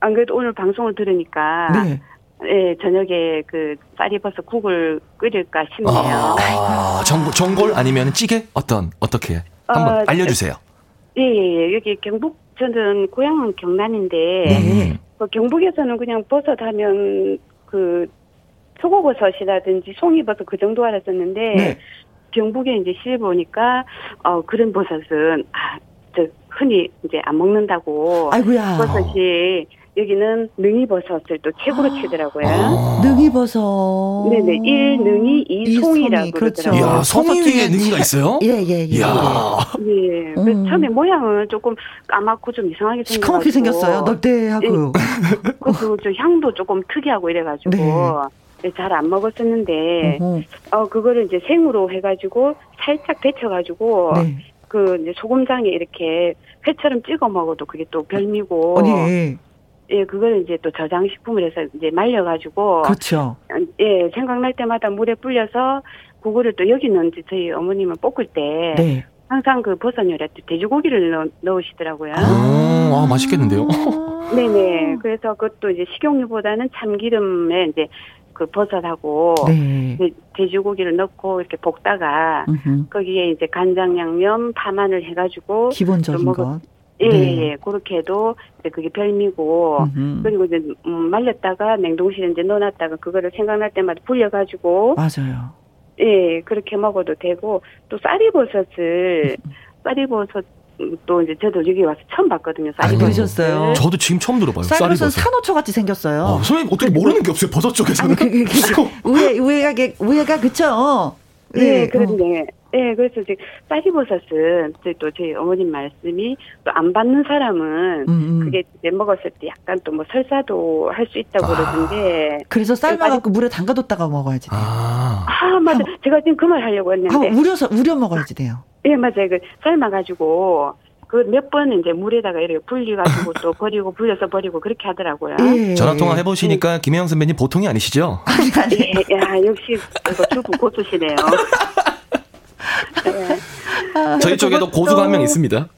안 그래도 오늘 방송을 들으니까. 네. 네, 저녁에 그 쌀이버섯 국을 끓일까 싶네요. 아, 전, 전골 아니면 찌개? 어떤, 어떻게? 한번 어, 알려주세요. 예, 예, 예. 여기 경북, 저는 고향은 경남인데, 네. 그 경북에서는 그냥 버섯 하면 그 표고버섯이라든지 송이버섯 그 정도 알았었는데, 네. 경북에 이제 시를 보니까, 어, 그런 버섯은, 아, 저, 흔히 이제 안 먹는다고. 아이고야. 버섯이 여기는 능이버섯을 또 최고로 아. 치더라고요. 아. 능이버섯. 네네. 1 능이, 2 송이라고 그렇죠. 야, 송이 위에 능이가 있어요? 예, 예, 예. 야. 예. 그 음. 처음에 모양은 조금 까맣고 좀 이상하게 생겼어요. 시커멓게 생겼어요. 널대하고. 예. 그리고 저 향도 조금 특이하고 이래가지고. 네. 네잘안 먹었었는데, 어허. 어, 그거를 이제 생으로 해가지고, 살짝 데쳐가지고, 네. 그 이제 소금장에 이렇게 회처럼 찍어 먹어도 그게 또 별미고. 아니. 예, 그걸 이제 또 저장 식품을 해서 이제 말려가지고. 그렇죠. 예, 생각날 때마다 물에 불려서 그거를 또 여기는 저희 어머님은 볶을 때. 네. 항상 그 버섯 요리할 때 돼지고기를 넣, 넣으시더라고요. 아, 아 맛있겠는데요? 네네. 그래서 그것도 이제 식용유보다는 참기름에 이제 그 버섯하고 네. 그 돼지고기를 넣고 이렇게 볶다가 음흠. 거기에 이제 간장 양념 파마늘 해가지고 기본적인 것 예, 네. 예, 그렇게 해도 이제 그게 별미고, 음흠. 그리고 이제 음, 말렸다가 냉동실에 이제 넣어놨다가 그거를 생각날 때마다 불려가지고. 맞아요. 예, 그렇게 먹어도 되고, 또 쌀이버섯을, 쌀이버섯 또 이제 저도 여기 와서 처음 봤거든요. 쌀이버섯. 아, 저도 지금 처음 들어봐요. 쌀이버섯 산호초 같이 생겼어요. 어, 선생님 어떻게 모르는 게 없어요? 버섯 쪽에서는. 아니, 그, 그, 그, 우에, 우에가, 우에가 그쵸? 네, 네 그런데, 어. 네, 그래서 이제 쌀이버섯은 또 저희 어머님 말씀이 또 안 받는 사람은 음, 음. 그게 이제 먹었을 때 약간 또 뭐 설사도 할 수 있다고 아. 그러던데. 그래서 삶아갖고 물에 담가뒀다가 먹어야지 돼요. 아, 아 맞아. 제가 지금 그 말 하려고 했는데. 아, 우려서 우려 먹어야지 돼요. 예, 네, 맞아요. 그 삶아가지고 그 몇 번 이제 물에다가 이렇게 불려가지고 또 버리고 불려서 버리고 그렇게 하더라고요. 예. 전화 통화 해보시니까 예. 김혜영 선배님 보통이 아니시죠? 아니, 아니. 예, 야 역시 주부 고수시네요. 네. 저희 쪽에도 고수가 한 명 있습니다.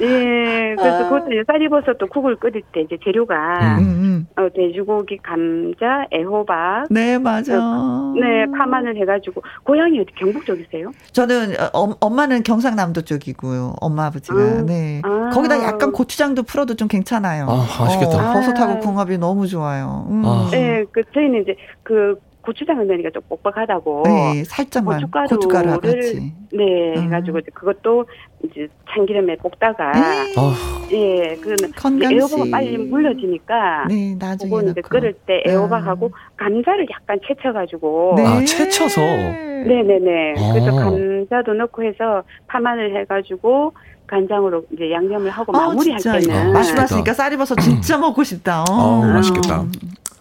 예, 그래서 아. 그것도 이제 쌀이버섯도 국을 끓일 때 이제 재료가 음. 음. 어, 돼지고기, 감자, 애호박. 네, 맞아. 어, 네, 파마늘 해가지고 고향이 어디 경북 쪽이세요? 저는 어, 엄마는 경상남도 쪽이고요. 엄마 아버지가. 아. 네. 아. 거기다 약간 고추장도 풀어도 좀 괜찮아요. 아, 맛있겠다. 어, 버섯하고 궁합이 너무 좋아요. 음. 아. 네, 그 저희는 이제 그 고추장을 넣으니까 좀 뻑뻑하다고. 네, 살짝만 고춧가루를 고춧가루 같이. 네, 음. 해가지고 그것도 이제 참기름에 볶다가 어. 예, 그거는 애호박가 빨리 물러지니까. 네, 나중에. 그거 이제 끓을 때 애호박하고 아. 감자를 약간 채쳐 가지고. 네. 아, 채쳐서? 네 네 네. 아. 그래서 감자도 넣고 해서 파마늘 해가지고 간장으로 이제 양념을 하고 아, 마무리할 때는. 말씀하시니까 쌀이버섯 진짜 먹고 싶다. 어, 맛있겠다.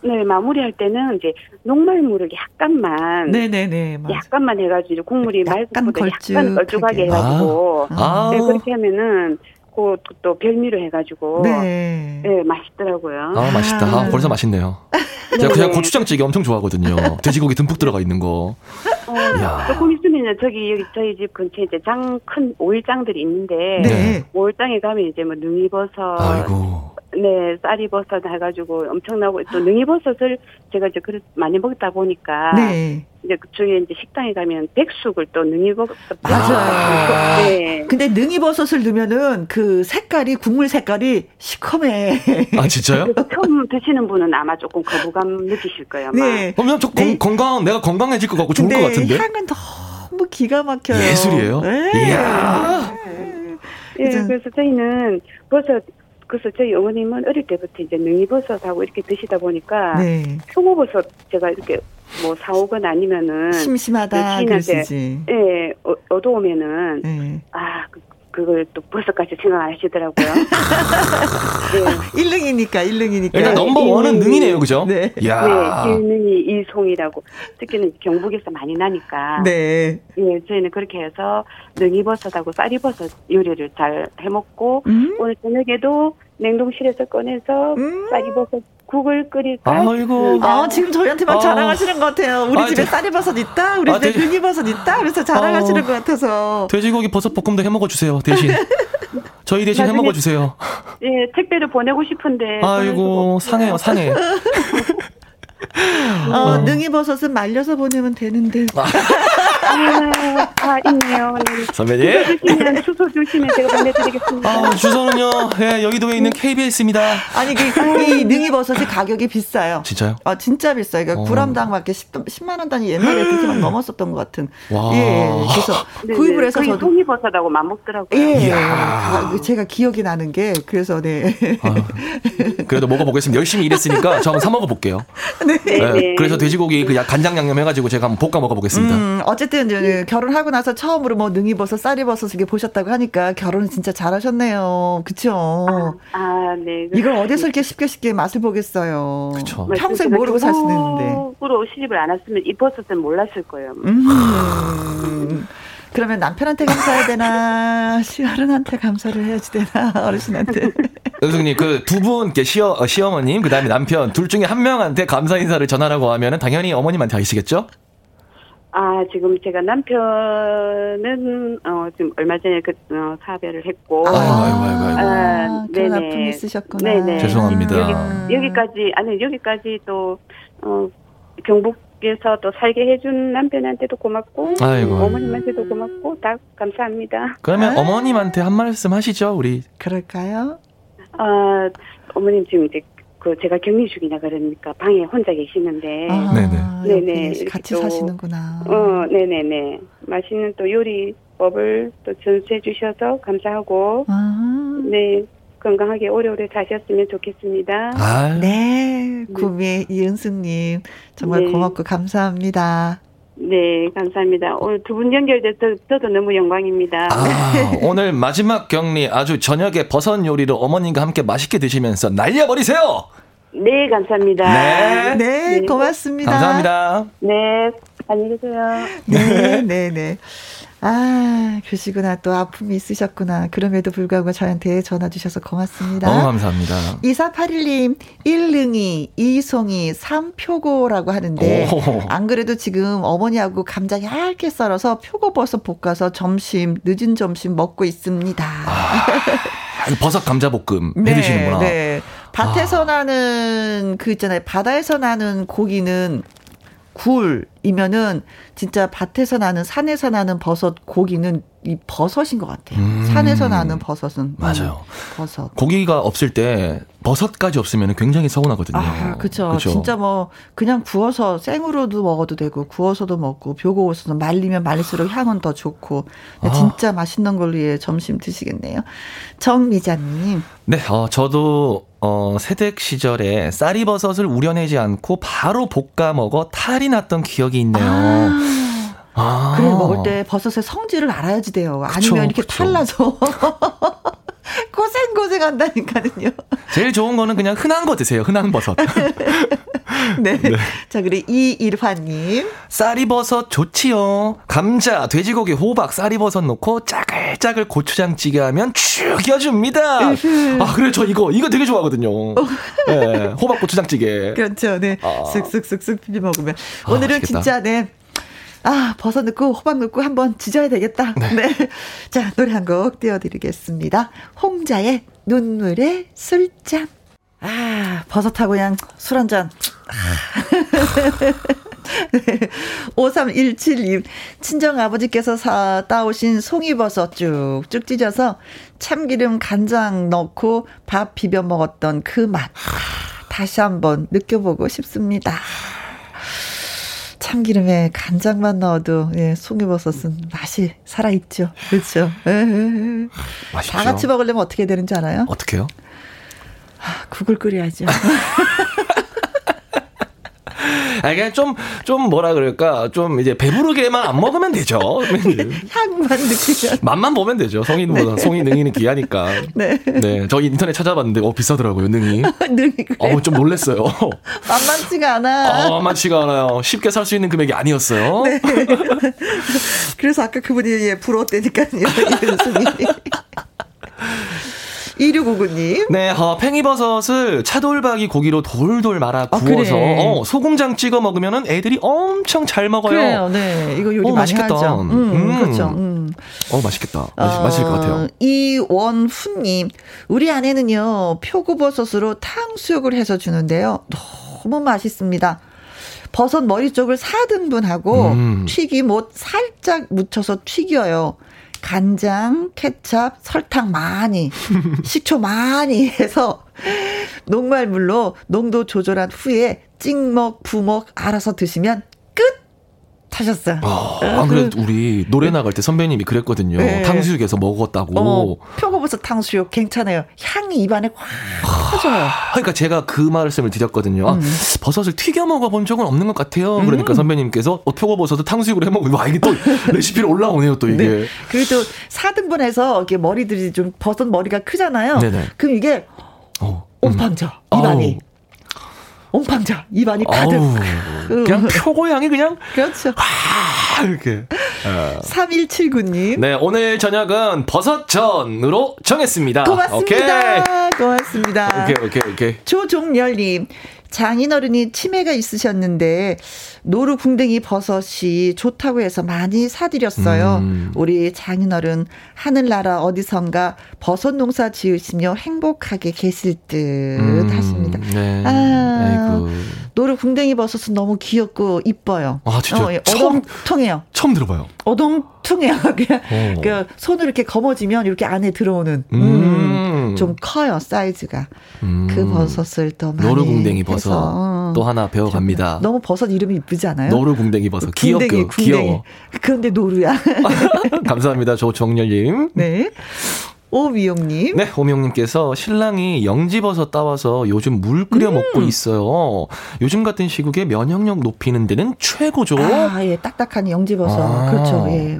네, 마무리할 때는 이제 녹말물을 약간만. 네네네. 맞아. 약간만 해가지고 국물이 맑고 약간 걸쭉하게 해가지고. 아. 네, 그렇게 하면은 그또 별미로 해가지고 네. 네 맛있더라고요. 아 맛있다. 아, 벌써 맛있네요. 제가 그냥 고추장찌개 엄청 좋아하거든요. 돼지고기 듬뿍 들어가 있는 거. 어, 조금 있으면 저기 여기 저희 집 근처에 이제 장 큰 오일장들이 있는데 네. 오일장에 가면 이제 뭐 능이버섯, 아이고. 네, 쌀이버섯 해가지고 엄청나고 또 능이버섯을 제가 이제 그릇 많이 먹다 보니까 네. 이제 그쪽에 이제 식당에 가면 백숙을 또 능이버섯 맞아요. 아~ 네. 근데 능이버섯을 넣으면은 그 색깔이 국물 색깔이 시커매. 아 진짜요? 처음 드시는 분은 아마 조금 거부감 느끼실 거예요. 아마. 네. 그러면 저 네. 건강 내가 건강해질 것 같고 좋을 것 같은데. 향은 너무 기가 막혀요. 예술이에요. 네. 이야. 예, 그래서 저희는 버섯 그래서 저희 어머님은 어릴 때부터 이제 능이버섯하고 이렇게 드시다 보니까 네. 표고버섯 제가 이렇게 뭐 사오거나 아니면은 심심하다 그러시지. 예, 어, 얻어오면은 네. 아 그, 그걸 또 버섯까지 생각 안 하시더라고요. 네. 일능이니까 일능이니까. 일단 넘버 원은 능이네요, 그죠? 네. 야. 네, 일능이 이송이라고 특히는 경북에서 많이 나니까. 네. 예, 저희는 그렇게 해서 능이버섯하고 쌀이버섯 요리를 잘 해먹고 음? 오늘 저녁에도 냉동실에서 꺼내서 음. 쌀이버섯 국을 끓일까? 아이고. 아, 지금 저희한테 막 아. 자랑하시는 것 같아요. 우리 아, 집에 쌀이버섯 있다, 우리 아, 집에 등이버섯 있다, 그래서 자랑하시는 어, 것 같아서. 돼지고기 버섯 볶음도 해 먹어 주세요, 대신. 저희 대신 해 먹어 주세요. 예, 택배를 보내고 싶은데. 아이고, 상해요, 상해. 어, 어. 능이버섯은 말려서 보내면 되는데. 아, 아 있네요. 네. 선배님. 주시면 주소 주시면 제가 보내드리겠습니다. 아, 주소는요. 예, 여의도에 있는 KBS입니다. 아니 그, 이 능이버섯이 가격이 비싸요. 진짜요? 아 진짜 비싸요. 그러니까 어. 구람당 밖에 10, 10 만 원 단위 옛날에 그렇게 막 넘었었던 것 같은. 와. 예, 그래서 네, 구입을 네. 해서 저도 송이버섯하고 맞먹더라고요. 예, 아, 제가 기억이 나는 게 그래서 네. 아, 그래도 먹어보겠습니다. 열심히 일했으니까 저 한번 사 먹어볼게요. 네. 네. 네. 그래서 돼지고기 그 간장 양념 해가지고 제가 한번 볶아 먹어보겠습니다. 음, 어쨌든 이제 결혼하고 나서 처음으로 뭐 능이버섯, 쌀이버섯 이게 보셨다고 하니까 결혼은 진짜 잘하셨네요. 그쵸? 아, 아 네. 이걸 어디서 이렇게 쉽게 쉽게 맛을 보겠어요. 그쵸. 평생 모르고 사시는데. 으로 시집을 안 왔으면 이 버섯은 몰랐을 거예요. 음. 그러면 남편한테 감사해야 되나 시어른한테 감사를 해야지 되나 어르신한테. 선생님 그 두 분 시어 어, 시어머님 그다음에 남편 둘 중에 한 명한테 감사 인사를 전하라고 하면은 당연히 어머님한테 하시겠죠? 아 지금 제가 남편은 어 지금 얼마 전에 그 어, 사별을 했고. 아이고 아이고 아이고. 아이고. 아, 네네. 아픔이 있으셨구나. 네네. 죄송합니다. 여기, 여기 까지 아니 여기까지 또 어, 경북 에서 또 살게 해준 남편한테도 고맙고 아이고. 어머님한테도 고맙고 다 감사합니다. 그러면 아. 어머님한테 한 말씀 하시죠, 우리. 그럴까요? 아 어머님 지금 이제 그 제가 격리 중이라 그러니까 방에 혼자 계시는데 아, 네네 네네 같이 또, 사시는구나. 어 네네네 맛있는 또 요리법을 또 전수해 주셔서 감사하고 아. 네 건강하게 오래오래 사셨으면 좋겠습니다. 아. 네, 구미 이은숙님 정말 네. 고맙고 감사합니다. 네, 감사합니다. 오늘 두 분 연결돼서 저도 너무 영광입니다. 아, 오늘 마지막 격리 아주 저녁에 버섯 요리로 어머님과 함께 맛있게 드시면서 날려버리세요! 네, 감사합니다. 네, 네, 네. 고맙습니다. 감사합니다. 네, 안녕히 계세요. 네, 네, 네. 아, 그러시구나. 또 아픔이 있으셨구나. 그럼에도 불구하고 저한테 전화 주셔서 고맙습니다. 너무 감사합니다. 2481님, 1능이, 이송이, 삼표고라고 하는데, 오. 안 그래도 지금 어머니하고 감자 얇게 썰어서 표고버섯 볶아서 점심, 늦은 점심 먹고 있습니다. 아, 버섯 감자볶음 네, 해 드시는구나. 네. 밭에서 아. 나는, 그 있잖아요. 바다에서 나는 고기는 굴이면은 진짜 밭에서 나는 산에서 나는 버섯 고기는 이 버섯인 것 같아요. 음. 산에서 나는 버섯은 맞아요. 음, 버섯. 고기가 없을 때 버섯까지 없으면 굉장히 서운하거든요. 아, 그렇죠. 진짜 뭐 그냥 구워서 생으로도 먹어도 되고 구워서도 먹고 벼고워서 말리면 말릴수록 향은 더 좋고 아. 진짜 맛있는 걸로 예, 점심 드시겠네요. 정미자님. 네, 어, 저도 어, 세댁 시절에 쌀이 버섯을 우려내지 않고 바로 볶아 먹어 탈이 났던 기억이 있네요. 아. 아. 그래 먹을 때 버섯의 성질을 알아야지 돼요. 아니면 이렇게 그쵸. 탈나서 고생 고생한다니까요. 제일 좋은 거는 그냥 흔한 거 드세요. 흔한 버섯. 네. 네. 자, 그래 이일화님. 쌀이버섯 좋지요. 감자, 돼지고기, 호박, 쌀이버섯 넣고 짜글짜글 고추장찌개 하면 죽여줍니다. 아 그래 저 이거 이거 되게 좋아하거든요. 네, 호박 고추장찌개. 그렇죠. 네. 아. 쓱쓱쓱쓱 비벼 먹으면 오늘은 아, 진짜 네. 아, 버섯 넣고 호박 넣고 한번 지져야 되겠다. 네. 네. 자, 노래 한 곡 띄워드리겠습니다. 홍자의 눈물의 술잔. 아, 버섯하고 그냥 술 한 잔. 네. 5317님, 친정 아버지께서 사, 따오신 송이버섯 쭉쭉 찢어서 참기름 간장 넣고 밥 비벼 먹었던 그 맛. 다시 한번 느껴보고 싶습니다. 참기름에 간장만 넣어도 예, 송이버섯은 맛이 살아있죠. 그렇죠. 예, 예, 다 같이 먹으려면 어떻게 되는지 알아요? 어떻게요? 아, 국을 끓여야죠. 아, 그냥 좀, 좀 뭐라 그럴까. 좀 이제 배부르게만 안 먹으면 되죠. 향만 느끼면. 맛만 보면 되죠. 성인보다. 네. 성인 능이는 귀하니까. 네. 네. 저 인터넷 찾아봤는데, 어, 비싸더라고요, 능이. 능이. 어, 좀 놀랬어요. 만만치가 않아. 아, 만만치가 않아요. 쉽게 살 수 있는 금액이 아니었어요. 네. 그래서 아까 그분이 예, 부러웠다니까요. 이은승이. 2659님. 네, 어, 팽이버섯을 차돌박이 고기로 돌돌 말아 아, 구워서 아, 그래. 어, 소금장 찍어 먹으면은 애들이 엄청 잘 먹어요. 그래요, 네. 이거 요리 어, 맛있겠다. 하죠. 음, 음. 그렇죠. 음. 어, 맛있겠다. 맛있, 어, 맛있을 것 같아요. 이원훈님, 우리 아내는요, 표고버섯으로 탕수육을 해서 주는데요. 너무 맛있습니다. 버섯 머리 쪽을 4등분하고 음. 튀김옷 살짝 묻혀서 튀겨요. 간장, 케찹, 설탕 많이, 식초 많이 해서 녹말물로 농도 조절한 후에 찍먹, 부먹 알아서 드시면 타셨어요. 아, 안 그래도 우리 노래 나갈 때 선배님이 그랬거든요. 네. 탕수육에서 먹었다고. 어, 표고버섯 탕수육 괜찮아요. 향이 입안에 확 퍼져요. 그러니까 제가 그 말씀을 드렸거든요. 음. 버섯을 튀겨 먹어본 적은 없는 것 같아요. 음. 그러니까 선배님께서 어, 표고버섯을 탕수육으로 해먹고 와 이게 또 레시피로 올라오네요 또 이게. 네. 그래도 4등분해서 이렇게 머리들이 좀 버섯 머리가 크잖아요. 네네. 그럼 이게 어, 옴팡져 음. 입안이. 아우. 옴팡자 입안이 가득. 어우, 그냥 표고향이 그냥 그렇죠. 아, 이렇게. 어. 3179님. 네, 오늘 저녁은 버섯전으로 정했습니다. 고맙습니다. 오케이. 고맙습니다. 오케이, 오케이, 오케이. 조종열님. 장인어른이 치매가 있으셨는데 노루 궁뎅이 버섯이 좋다고 해서 많이 사드렸어요. 음. 우리 장인어른 하늘나라 어디선가 버섯 농사 지으시며 행복하게 계실 듯 음. 하십니다. 네. 아, 아이고. 노루 궁뎅이 버섯은 너무 귀엽고 이뻐요. 아 진짜 어, 예, 오동통해요. 처음 들어봐요. 오동통해요. 어. 그 손을 이렇게 거머쥐면 이렇게 안에 들어오는. 음. 음. 좀 커요 사이즈가. 음. 그 버섯을 또 많이 노루 궁뎅이 버섯 어. 또 하나 배워갑니다. 너무 버섯 이름이 이쁘지 않아요? 노루 궁뎅이 버섯 귀엽고 궁뎅이, 궁뎅이. 귀여워. 그런데 노루야. 감사합니다 조정렬님. 네. 오미용님. 네, 오미용님께서 신랑이 영지버섯 따와서 요즘 물 끓여 음. 먹고 있어요. 요즘 같은 시국에 면역력 높이는 데는 최고죠. 아, 예, 딱딱한 영지버섯. 아. 그렇죠, 예.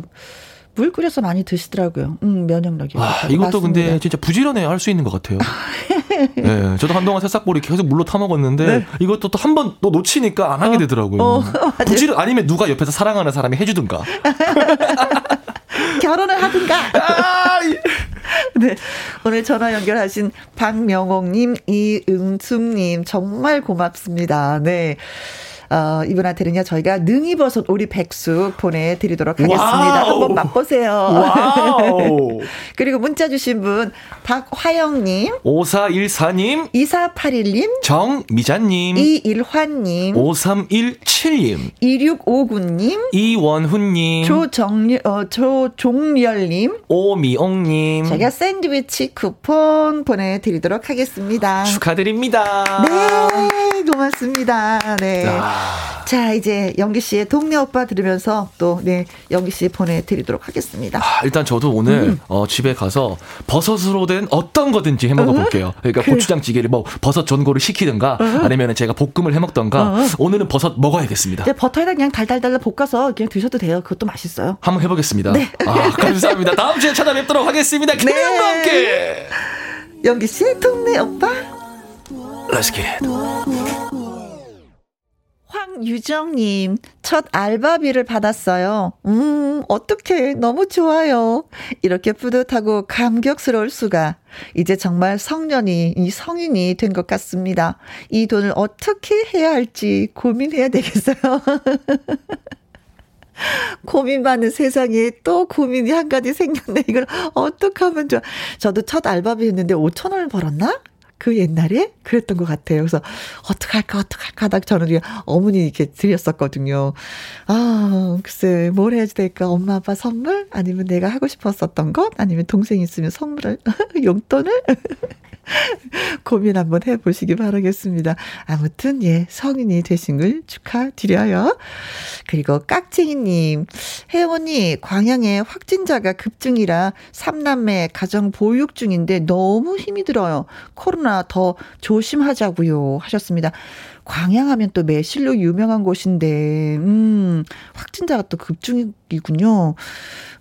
물 끓여서 많이 드시더라고요. 음, 면역력이. 아, 이것도 맞습니다. 근데 진짜 부지런해 할 수 있는 것 같아요. 네, 저도 한동안 새싹보리 계속 물로 타 먹었는데 네. 이것도 또 한 번 또 놓치니까 안 하게 어. 되더라고요. 어, 부지런 아니면 누가 옆에서 사랑하는 사람이 해주든가. 결혼을 하든가. 아, 네. 오늘 전화 연결하신 박명옥님, 이응숙님, 정말 고맙습니다. 네. 어, 이분한테는요, 저희가 능이버섯 오리 백숙 보내드리도록 하겠습니다. 와우. 한번 맛보세요. 그리고 문자 주신 분, 박화영님, 5414님, 2481님, 정미자님, 이일환님, 5317님, 2659님, 이원훈님, 조정열, 어, 조종열님, 오미옥님, 제가 샌드위치 쿠폰 보내드리도록 하겠습니다. 축하드립니다. 네, 고맙습니다. 네. 아. 자, 이제 영기 씨의 동네 오빠 들으면서 또, 네, 영기 씨 보내드리도록 하겠습니다. 아, 일단 저도 오늘 음. 어, 집에 가서 버섯으로 된 어떤 거든지 해 먹어 볼게요. 그러니까 그. 고추장찌개를 뭐 버섯 전골을 시키든가 어. 아니면 제가 볶음을 해 먹던가 어. 오늘은 버섯 먹어야겠습니다. 네, 버터에다 그냥 달달달 볶아서 그냥 드셔도 돼요. 그것도 맛있어요. 한번 해보겠습니다. 네. 아, 감사합니다. 다음 주에 찾아뵙도록 하겠습니다. 김혜영과 네. 함께. 영기 씨의 동네 오빠. Let's get it. 황유정님, 첫 알바비를 받았어요. 음, 어떡해. 너무 좋아요. 이렇게 뿌듯하고 감격스러울 수가. 이제 정말 성년이, 이 성인이 된 것 같습니다. 이 돈을 어떻게 해야 할지 고민해야 되겠어요. 고민 많은 세상에 또 고민이 한 가지 생겼네. 이걸 어떻게 하면 좋아. 저도 첫 알바비 했는데 5천 원을 벌었나? 그 옛날에 그랬던 것 같아요. 그래서 어떡할까 어떡할까 하다가 저는 어머니 이렇게 드렸었거든요. 아 글쎄 뭘 해야 될까 엄마 아빠 선물 아니면 내가 하고 싶었었던 것 아니면 동생 있으면 선물을 용돈을 고민 한번 해보시기 바라겠습니다. 아무튼, 예, 성인이 되신 걸 축하드려요. 그리고 깍쟁이님, 혜원이 광양에 확진자가 급증이라 삼남매 가정 보육 중인데 너무 힘이 들어요. 코로나 더 조심하자고요. 하셨습니다. 광양하면 또 매실로 유명한 곳인데, 음, 확진자가 또 급중이군요.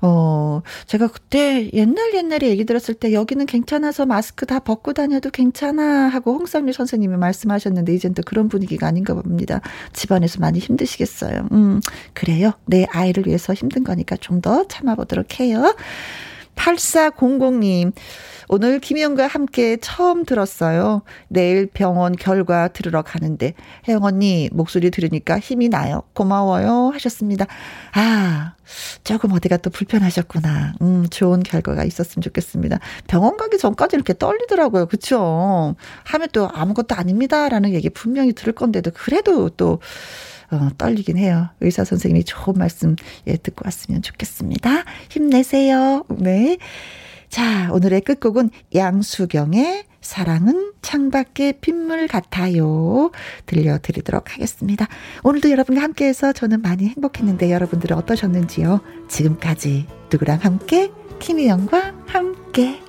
어, 제가 그때 옛날 옛날에 얘기 들었을 때 여기는 괜찮아서 마스크 다 벗고 다녀도 괜찮아 하고 홍상률 선생님이 말씀하셨는데 이젠 또 그런 분위기가 아닌가 봅니다. 집안에서 많이 힘드시겠어요. 음, 그래요. 내 아이를 위해서 힘든 거니까 좀 더 참아보도록 해요. 8400님, 오늘 김희영과 함께 처음 들었어요. 내일 병원 결과 들으러 가는데, 혜영 언니 목소리 들으니까 힘이 나요. 고마워요. 하셨습니다. 아, 조금 어디가 또 불편하셨구나. 음, 좋은 결과가 있었으면 좋겠습니다. 병원 가기 전까지 이렇게 떨리더라고요. 그쵸? 하면 또 아무것도 아닙니다. 라는 얘기 분명히 들을 건데도, 그래도 또, 어, 떨리긴 해요. 의사 선생님이 좋은 말씀 예, 듣고 왔으면 좋겠습니다. 힘내세요. 네. 자, 오늘의 끝곡은 양수경의 사랑은 창밖의 빗물 같아요. 들려드리도록 하겠습니다. 오늘도 여러분과 함께해서 저는 많이 행복했는데 여러분들은 어떠셨는지요? 지금까지 누구랑 함께? 김희영과 함께.